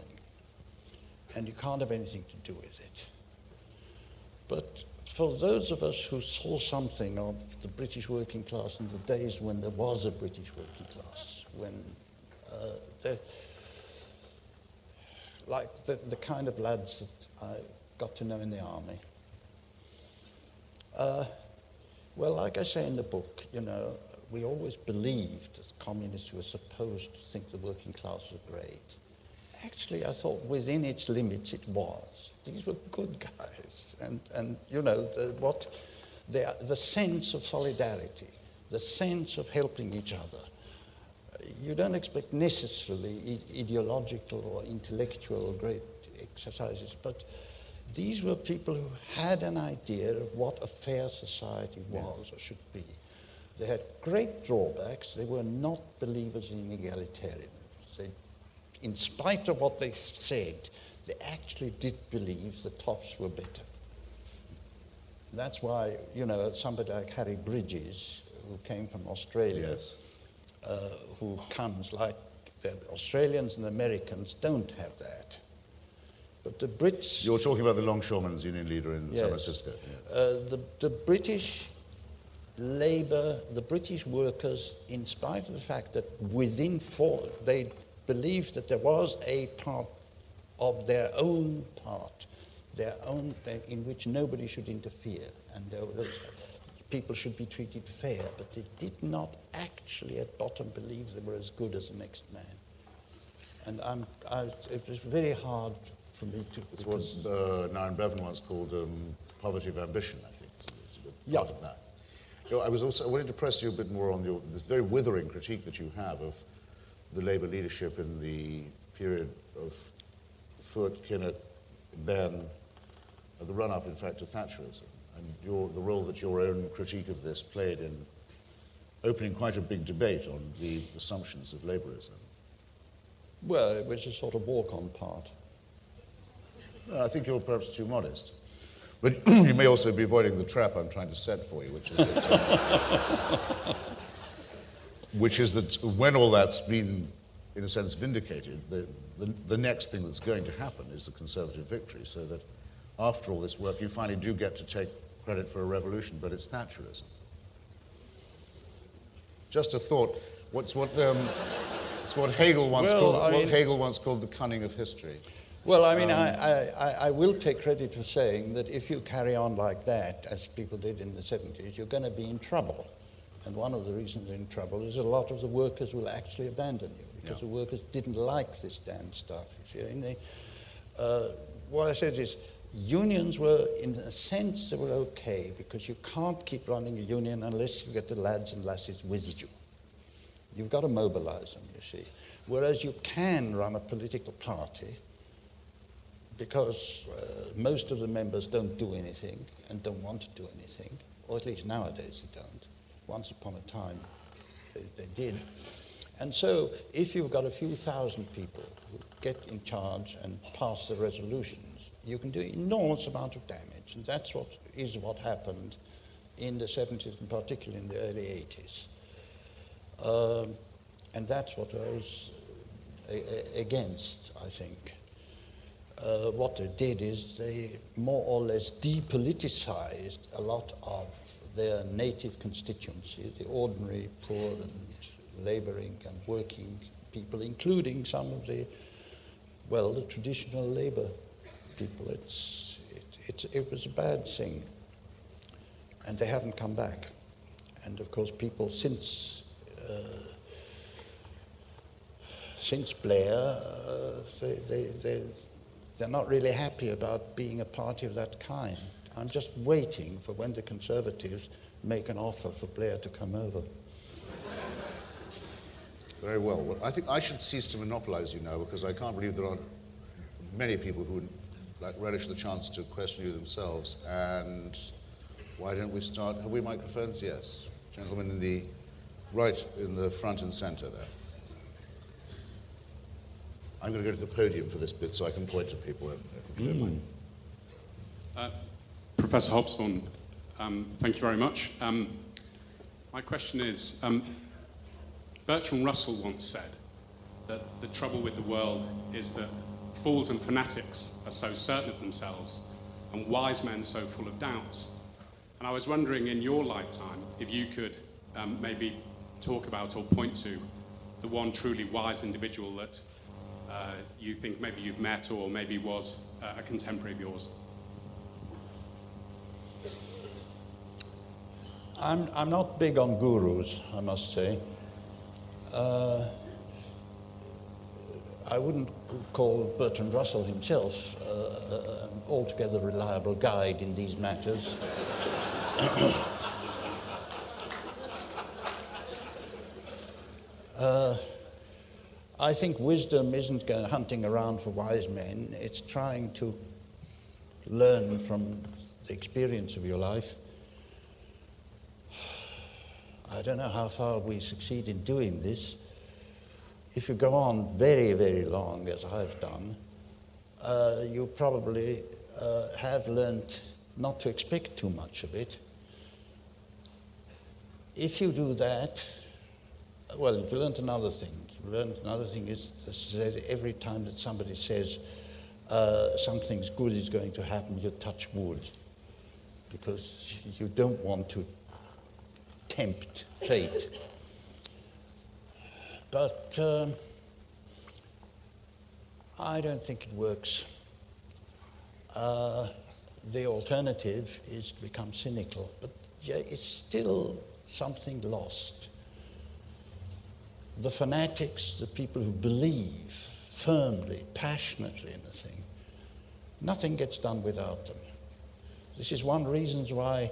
and you can't have anything to do with it. But for those of us who saw something of the British working class in the days when there was a British working class, when uh, the, like the, the kind of lads that I got to know in the army, uh, well, like I say in the book, you know, we always believed that communists were supposed to think the working class was great. Actually, I thought within its limits it was. These were good *laughs* guys. And, and you know, the, what, the, the sense of solidarity, the sense of helping each other, you don't expect necessarily ideological or intellectual great exercises, but these were people who had an idea of what a fair society was yeah. or should be. They had great drawbacks. They were not believers in egalitarianism. They, in spite of what they said, they actually did believe the toffs were better. That's why, you know, somebody like Harry Bridges, who came from Australia, yes. uh, who comes like the Australians and the Americans don't have that. But the Brits. You're talking about the Longshoremen's Union leader in yes. San Francisco. Yeah. Uh, the, the British labor, the British workers, in spite of the fact that within four, they believed that there was a part of their own part, their own, in which nobody should interfere, and people should be treated fair, but they did not actually at bottom believe they were as good as the next man. And I'm, I, it was very hard for me to. It's what uh, Aneurin Bevan once called um, poverty of ambition, I think. It's a, it's a yeah. of that. You know, I was also I wanted to press you a bit more on your, this very withering critique that you have of the Labour leadership in the period of Foot, Kinnock, Benn, uh, the run-up, in fact, to Thatcherism, and your, the role that your own critique of this played in opening quite a big debate on the assumptions of Labourism. Well, it was a sort of walk-on part. I think you're perhaps too modest. But *clears throat* you may also be avoiding the trap I'm trying to set for you, which is that, uh, *laughs* which is that when all that's been, in a sense, vindicated, the, the, the next thing that's going to happen is the Conservative victory, so that after all this work, you finally do get to take credit for a revolution, but it's Thatcherism. Just a thought. What's what, um, it's what Hegel once Well, called I what mean- Hegel once called the cunning of history. Well, I mean, Um, I, I, I, will take credit for saying that if you carry on like that, as people did in the 70s, you're going to be in trouble. And one of the reasons you're in trouble is a lot of the workers will actually abandon you because Yeah. the workers didn't like this damn stuff. You see, and they, uh, what I said is unions were, in a sense, they were okay because you can't keep running a union unless you get the lads and lasses with you. You've got to mobilize them, you see. Whereas you can run a political party because uh, most of the members don't do anything and don't want to do anything, or at least nowadays they don't. Once upon a time they, they did. And so if you've got a few thousand people who get in charge and pass the resolutions, you can do enormous amount of damage. And that's what is what happened in the 70s and particularly in the early 80s. Um, and that's what I was uh, against, I think. Uh, what they did is they more or less depoliticized a lot of their native constituency, the ordinary poor and laboring and working people, including some of the, well, the traditional labor people. It's, it, it, it was a bad thing. And they haven't come back. And of course, people since uh, since Blair, uh, they, they, they, they're not really happy about being a party of that kind. I'm just waiting for when the Conservatives make an offer for Blair to come over. Very well. well. I think I should cease to monopolize you now because I can't believe there aren't many people who like, relish the chance to question you themselves. And why don't we start? Have we microphones? Yes. Gentlemen in the right in the front and center there. I'm going to go to the podium for this bit so I can point to people. mind. Uh, Professor Hobsbawm, um, thank you very much. Um, my question is um, Bertrand Russell once said that the trouble with the world is that fools and fanatics are so certain of themselves and wise men so full of doubts. And I was wondering in your lifetime if you could um, maybe talk about or point to the one truly wise individual that uh, you think maybe you've met or maybe was uh, a contemporary of yours. I'm, I'm not big on gurus, I must say. Uh, I wouldn't call Bertrand Russell himself uh, an altogether reliable guide in these matters. *coughs* uh, I think wisdom isn't hunting around for wise men, it's trying to learn from the experience of your life. *sighs* I don't know how far we succeed in doing this. If you go on very, very long, as I've done, uh, you probably uh, have learned not to expect too much of it. If you do that, well, you've learned another thing. Learned another thing is that every time that somebody says uh, something's good is going to happen, you touch wood because you don't want to tempt fate. But um, I don't think it works. Uh, the alternative is to become cynical, but yeah, it's still something lost. The fanatics, the people who believe firmly, passionately in a thing, nothing gets done without them. This is one reason why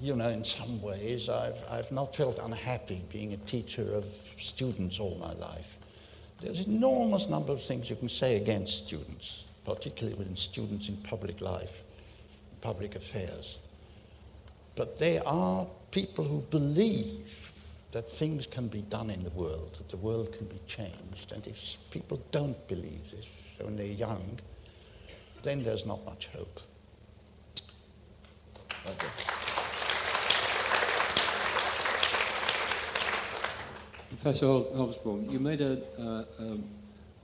you know, in some ways, I've, I've not felt unhappy being a teacher of students all my life. There's an enormous number of things you can say against students, particularly when students in public life, public affairs. But they are people who believe that things can be done in the world, that the world can be changed. And if people don't believe this when they're young, then there's not much hope. Okay. Professor Hobsbawm, you made a uh, um,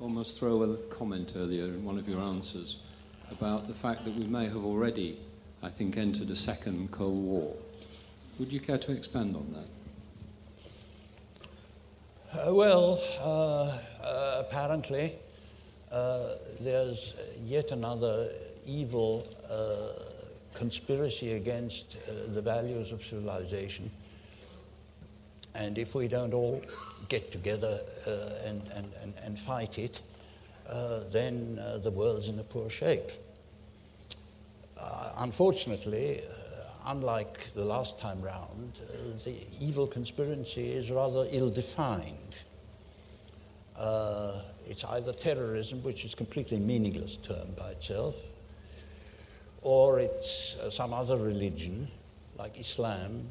almost throwaway comment earlier in one of your answers about the fact that we may have already, I think, entered a second Cold War. Would you care to expand on that? Uh, well, uh, uh, apparently, uh, there's yet another evil uh, conspiracy against the values of civilization. And if we don't all get together and, and, and, and, fight it, then the world's in a poor shape. unfortunately, unlike the last time round, uh, the evil conspiracy is rather ill defined. Uh, it's either terrorism, which is a completely meaningless term by itself, or it's uh, some other religion, like Islam.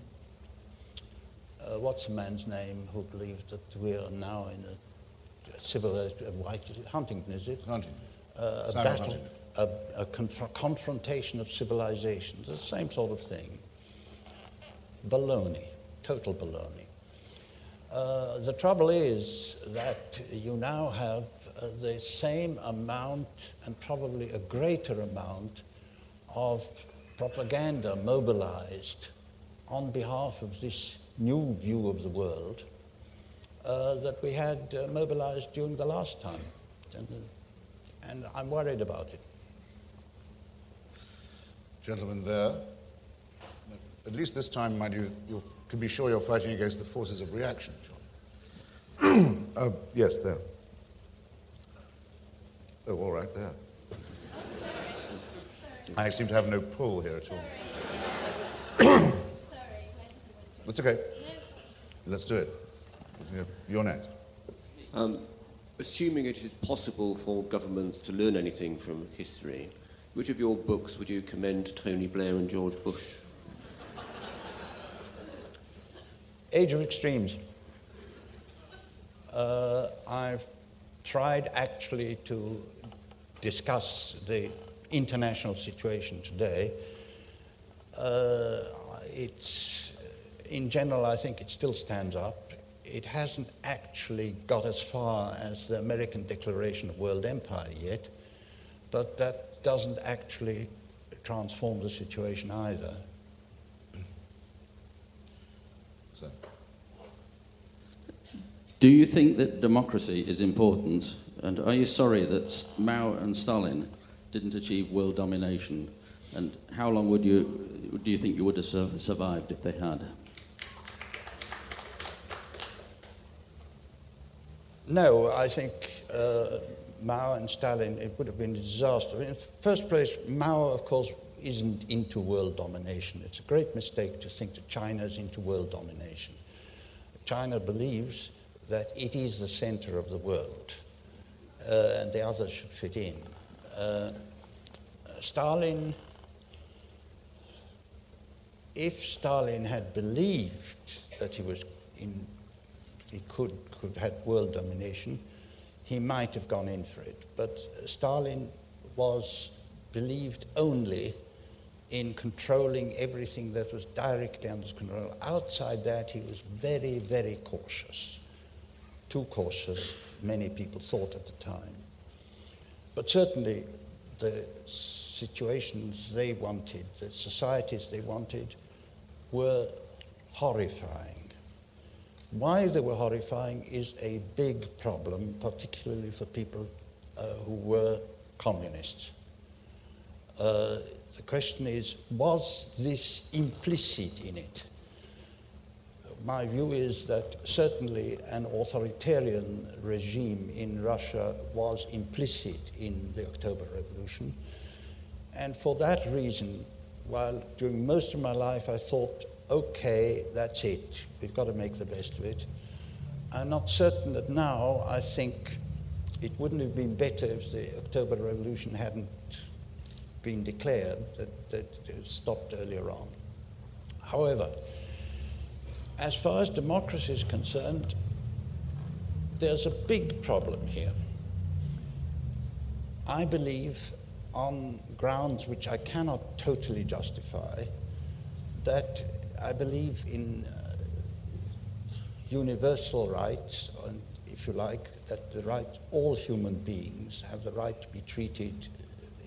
Uh, what's the man's name who believed that we are now in a civilized, white, Huntington, is it? Huntington. Uh, a battle. Huntington a, a conf- confrontation of civilizations, the same sort of thing. Baloney, total baloney. Uh, the trouble is that you now have uh, the same amount and probably a greater amount of propaganda mobilized on behalf of this new view of the world uh, that we had uh, mobilized during the last time. And, and I'm worried about it gentleman there. At least this time, mind you, you can be sure you're fighting against the forces of reaction, John. *clears throat* uh, yes, there. Oh, all right, there. I seem to have no pull here at all. Sorry. *clears throat* That's okay. Let's do it. You're next. Um, assuming it is possible for governments to learn anything from history, which of your books would you commend to Tony Blair and George Bush? Age of Extremes. Uh, I've tried actually to discuss the international situation today. Uh, it's, in general, I think it still stands up. It hasn't actually got as far as the American Declaration of World Empire yet, but that doesn't actually transform the situation either. So. Do you think that democracy is important? And are you sorry that Mao and Stalin didn't achieve world domination? And how long would you, do you think you would have survived if they had? No, I think uh, Mao and Stalin, it would have been a disaster. In the first place, Mao, of course, isn't into world domination. It's a great mistake to think that China is into world domination. China believes that it is the center of the world, uh, and the others should fit in. Uh, Stalin, if Stalin had believed that he was in, he could could have world domination, he might have gone in for it. But Stalin was believed only in controlling everything that was directly under his control. Outside that, he was very, very cautious. Too cautious, many people thought at the time. But certainly, the situations they wanted, the societies they wanted, were horrifying. Why they were horrifying is a big problem, particularly for people uh, who were communists. Uh, the question is was this implicit in it? My view is that certainly an authoritarian regime in Russia was implicit in the October Revolution. And for that reason, while during most of my life I thought okay, that's it. We've got to make the best of it. I'm not certain that now I think it wouldn't have been better if the October Revolution hadn't been declared, that, that it stopped earlier on. However, as far as democracy is concerned, there's a big problem here. I believe, on grounds which I cannot totally justify, that I believe in uh, universal rights, and if you like, that the right, all human beings have the right to be treated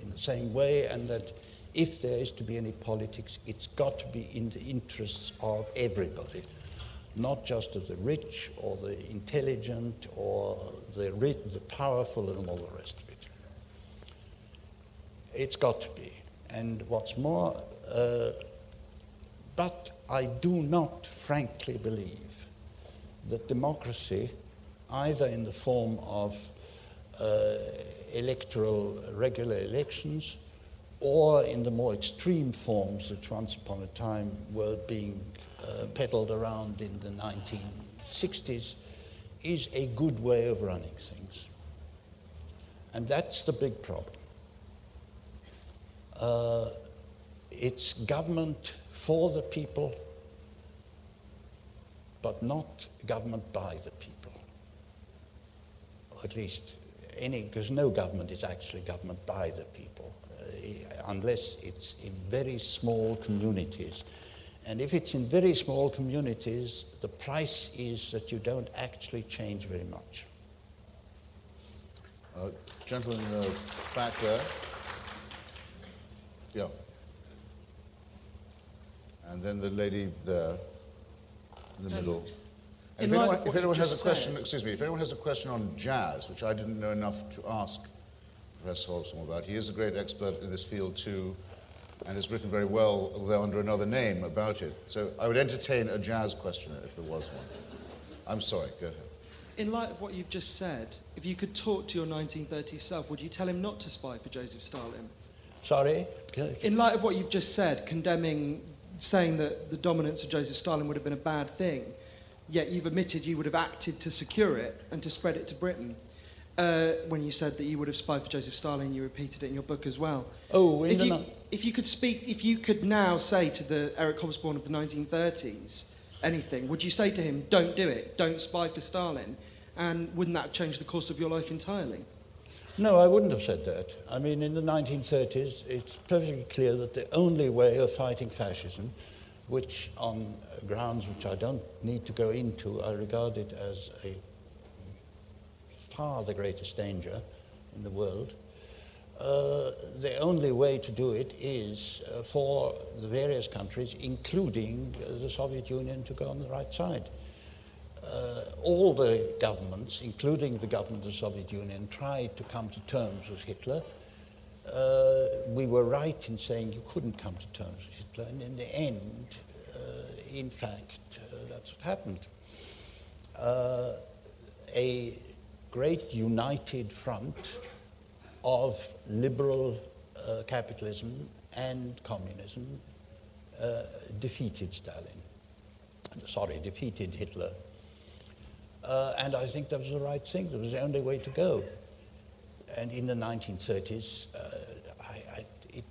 in the same way, and that if there is to be any politics, it's got to be in the interests of everybody, not just of the rich or the intelligent or the, ri- the powerful and all the rest of it. It's got to be. And what's more, uh, but I do not frankly believe that democracy, either in the form of uh, electoral regular elections or in the more extreme forms that once upon a time were being uh, peddled around in the 1960s, is a good way of running things. And that's the big problem. Uh, it's government for the people, but not government by the people. At least any, because no government is actually government by the people, uh, unless it's in very small communities. And if it's in very small communities, the price is that you don't actually change very much. Uh, gentleman the back there. Yeah. And then the lady there in the middle. And in if anyone, if anyone has a question, said- excuse me, if anyone has a question on jazz, which I didn't know enough to ask Professor Hobsbawm about, he is a great expert in this field too, and has written very well, although under another name, about it. So I would entertain a jazz question if there was one. I'm sorry, go ahead. In light of what you've just said, if you could talk to your 1930s self, would you tell him not to spy for Joseph Stalin? Sorry? In light of what you've just said, condemning, saying that the dominance of Joseph Stalin would have been a bad thing, yet you've admitted you would have acted to secure it and to spread it to Britain. Uh, when you said that you would have spied for Joseph Stalin, you repeated it in your book as well. Oh, in if the you, if you could speak, if you could now say to the Eric Hobsbawm of the 1930s anything, would you say to him, "Don't do it, don't spy for Stalin," and wouldn't that have changed the course of your life entirely? No, I wouldn't have said that. I mean, in the 1930s, it's perfectly clear that the only way of fighting fascism, which on grounds which I don't need to go into, I regard it as a far the greatest danger in the world, uh, the only way to do it is uh, for the various countries, including uh, the Soviet Union, to go on the right side. Uh, all the governments, including the government of the Soviet Union, tried to come to terms with Hitler. Uh, we were right in saying you couldn't come to terms with Hitler, and in the end, uh, in fact, uh, that's what happened. Uh, a great united front of liberal uh, capitalism and communism defeated Stalin. Sorry, defeated Hitler. Uh, and I think that was the right thing. That was the only way to go. And in the 1930s, uh, I, I, it,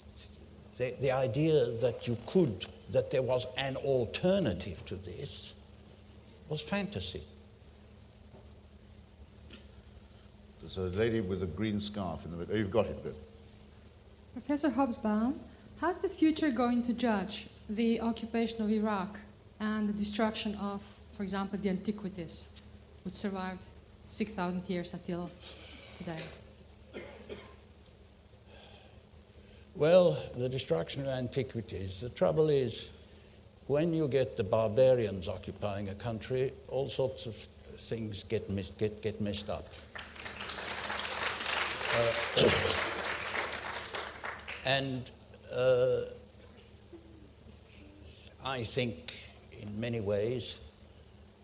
the, the idea that you could, that there was an alternative to this, was fantasy. There's a lady with a green scarf in the middle. Oh, you've got it, Bill. Professor Hobsbawm, how's the future going to judge the occupation of Iraq and the destruction of, for example, the antiquities, which survived 6,000 years until today? Well, the destruction of antiquities. The trouble is, when you get the barbarians occupying a country, all sorts of things get, mis- get, get messed up. Uh, *coughs* and uh, I think, in many ways,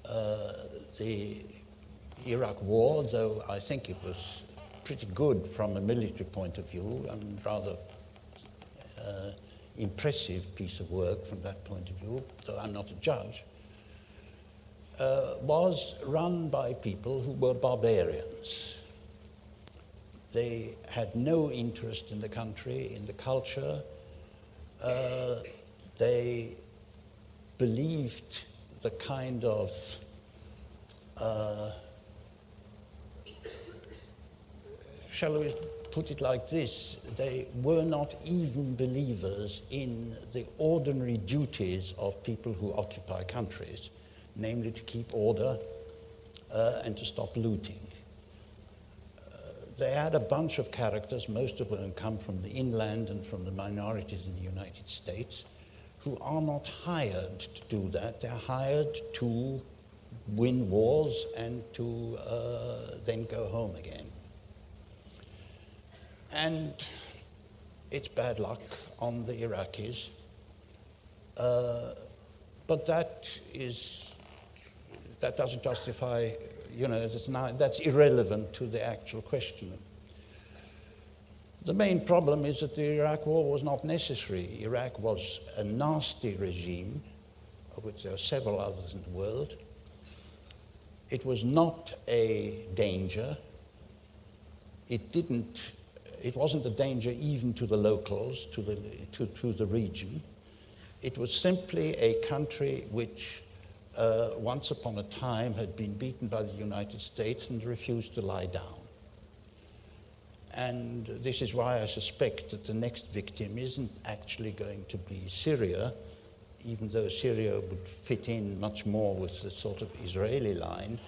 the Iraq War, though I think it was pretty good from a military point of view and rather uh, impressive piece of work from that point of view, though I'm not a judge, uh, was run by people who were barbarians. They had no interest in the country, in the culture. Uh, they believed the kind of uh, shall we put it like this, they were not even believers in the ordinary duties of people who occupy countries, namely to keep order uh, and to stop looting. Uh, they had a bunch of characters, most of whom come from the inland and from the minorities in the United States, who are not hired to do that. They're hired to win wars and to uh, then go home again. And it's bad luck on the Iraqis. Uh, but that is that doesn't justify, you know, that's, not, that's irrelevant to the actual question. The main problem is that the Iraq War was not necessary. Iraq was a nasty regime, of which there are several others in the world. It was not a danger. It didn't, it wasn't a danger even to the locals, to the, to, to the region. It was simply a country which uh, once upon a time had been beaten by the United States and refused to lie down. And this is why I suspect that the next victim isn't actually going to be Syria, even though Syria would fit in much more with the sort of Israeli line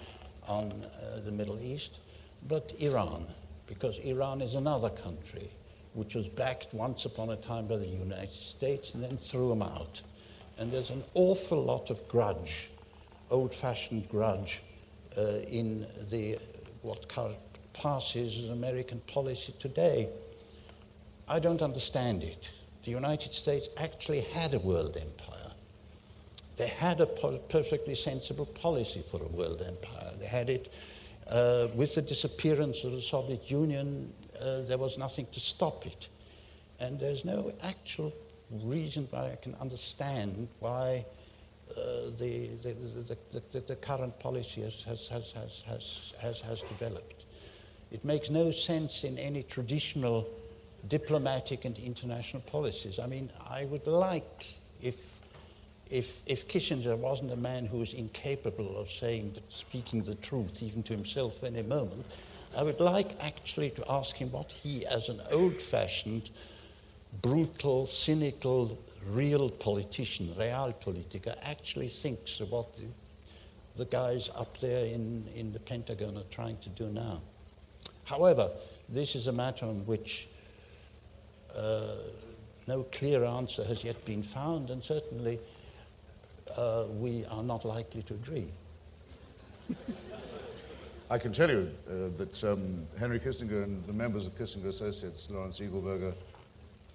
on uh, the Middle East, but Iran, because Iran is another country which was backed once upon a time by the United States and then threw them out. And there's an awful lot of grudge old fashioned grudge uh, in the, what passes as American policy today. I don't understand it. The United States actually had a world empire. They had a perfectly sensible policy for a world empire. They had it uh, with the disappearance of the Soviet Union, uh, there was nothing to stop it. And there's no actual reason why I can understand why uh, the, the, the, the, current policy has, has, has, has, has, has developed. It makes no sense in any traditional diplomatic and international policies. I mean, I would like if, if, if Kissinger wasn't a man who was incapable of saying, speaking the truth even to himself any moment, I would like actually to ask him what he, as an old fashioned, brutal, cynical real politician, realpolitiker, actually thinks of what the, the guys up there in, in the Pentagon are trying to do now. However, this is a matter on which uh, no clear answer has yet been found, and certainly uh, we are not likely to agree. I can tell you uh, that um, Henry Kissinger and the members of Kissinger Associates, Lawrence Eagleburger,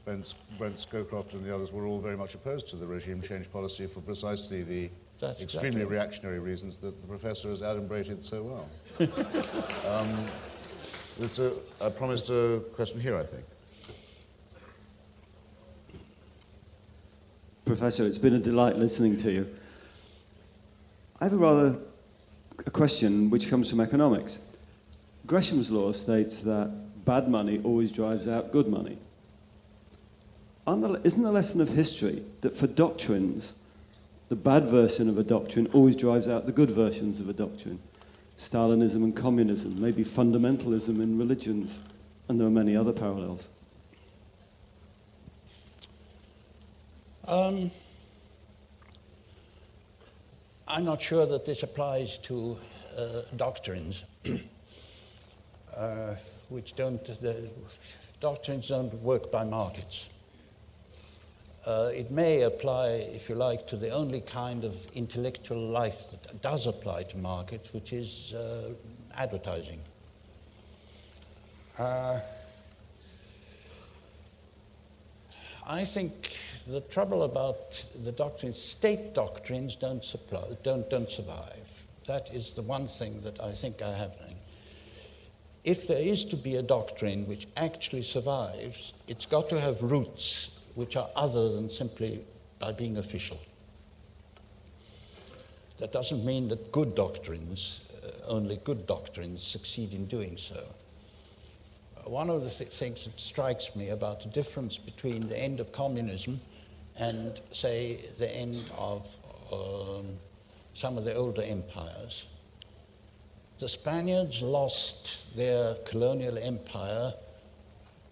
Brent, Brent Scowcroft and the others were all very much opposed to the regime change policy for precisely the That's extremely exactly. reactionary reasons that the professor has adumbrated so well. um, *laughs* there's a, I promised a question here, I think. Professor, it's been a delight listening to you. I have a rather a question which comes from economics. Gresham's law states that bad money always drives out good money isn't the lesson of history that for doctrines, the bad version of a doctrine always drives out the good versions of a doctrine? Stalinism and communism, maybe fundamentalism in religions, and there are many other parallels. Um, I'm not sure that this applies to uh, doctrines, *clears throat* uh, which don't, the doctrines don't work by markets. Uh, it may apply, if you like, to the only kind of intellectual life that does apply to markets, which is uh, advertising. Uh, I think the trouble about the doctrines, state doctrines don't, supply, don't, don't survive. That is the one thing that I think I have. If there is to be a doctrine which actually survives, it's got to have roots which are other than simply by being official. That doesn't mean that good doctrines, uh, only good doctrines, succeed in doing so. Uh, one of the th- things that strikes me about the difference between the end of communism and, say, the end of um, some of the older empires. The Spaniards lost their colonial empire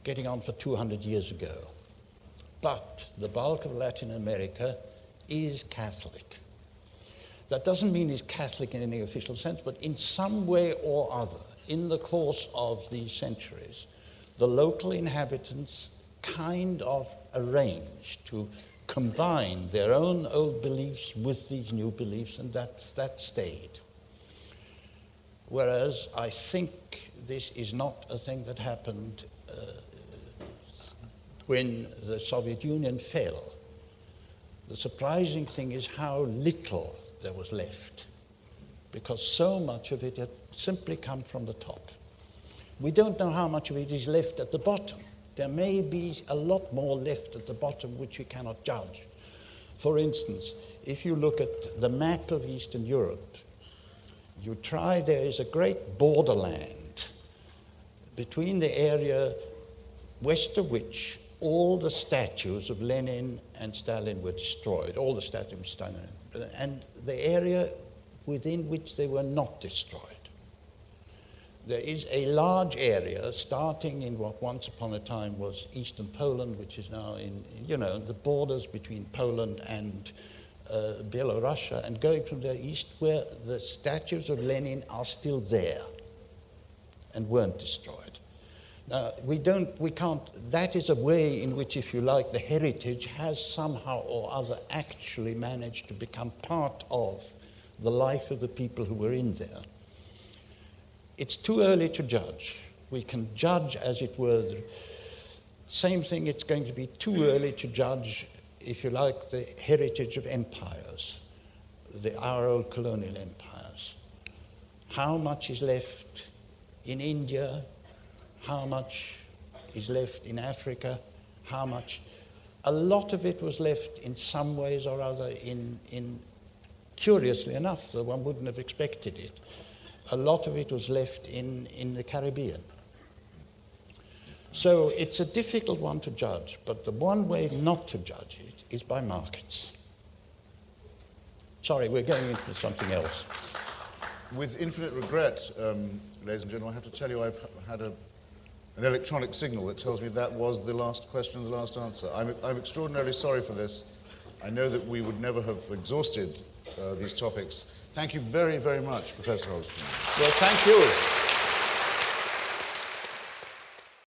getting on for 200 years ago. But the bulk of Latin America is Catholic. That doesn't mean it's Catholic in any official sense, but in some way or other, in the course of these centuries, the local inhabitants kind of arranged to combine their own old beliefs with these new beliefs, and that, that stayed. Whereas I think this is not a thing that happened uh, when the Soviet Union fell. The surprising thing is how little there was left, because so much of it had simply come from the top. We don't know how much of it is left at the bottom. There may be a lot more left at the bottom which we cannot judge. For instance, if you look at the map of Eastern Europe, you try, there is a great borderland between the area west of which all the statues of Lenin and Stalin were destroyed, all the statues of Stalin, and the area within which they were not destroyed. There is a large area starting in what once upon a time was eastern Poland, which is now in, you know, the borders between Poland and uh, Belarus, and going from there east, where the statues of Lenin are still there and weren't destroyed. Now, we don't, we can't, that is a way in which, if you like, the heritage has somehow or other actually managed to become part of the life of the people who were in there. It's too early to judge. We can judge, as it were, the same thing, it's going to be too early to judge, if you like, the heritage of empires, the, our old colonial empires. How much is left in India, how much is left in Africa, how much. A lot of it was left in some ways or other in, in curiously enough, though one wouldn't have expected it, a lot of it was left in, in the Caribbean. So it's a difficult one to judge, but the one way not to judge it is by markets. Sorry, we're going into something else. With infinite regret, um, ladies and gentlemen, I have to tell you I've had a, an electronic signal that tells me that was the last question, the last answer. I'm, I'm extraordinarily sorry for this. I know that we would never have exhausted uh, these topics. Thank you very, very much, Professor Hobsbawm. Well, thank you.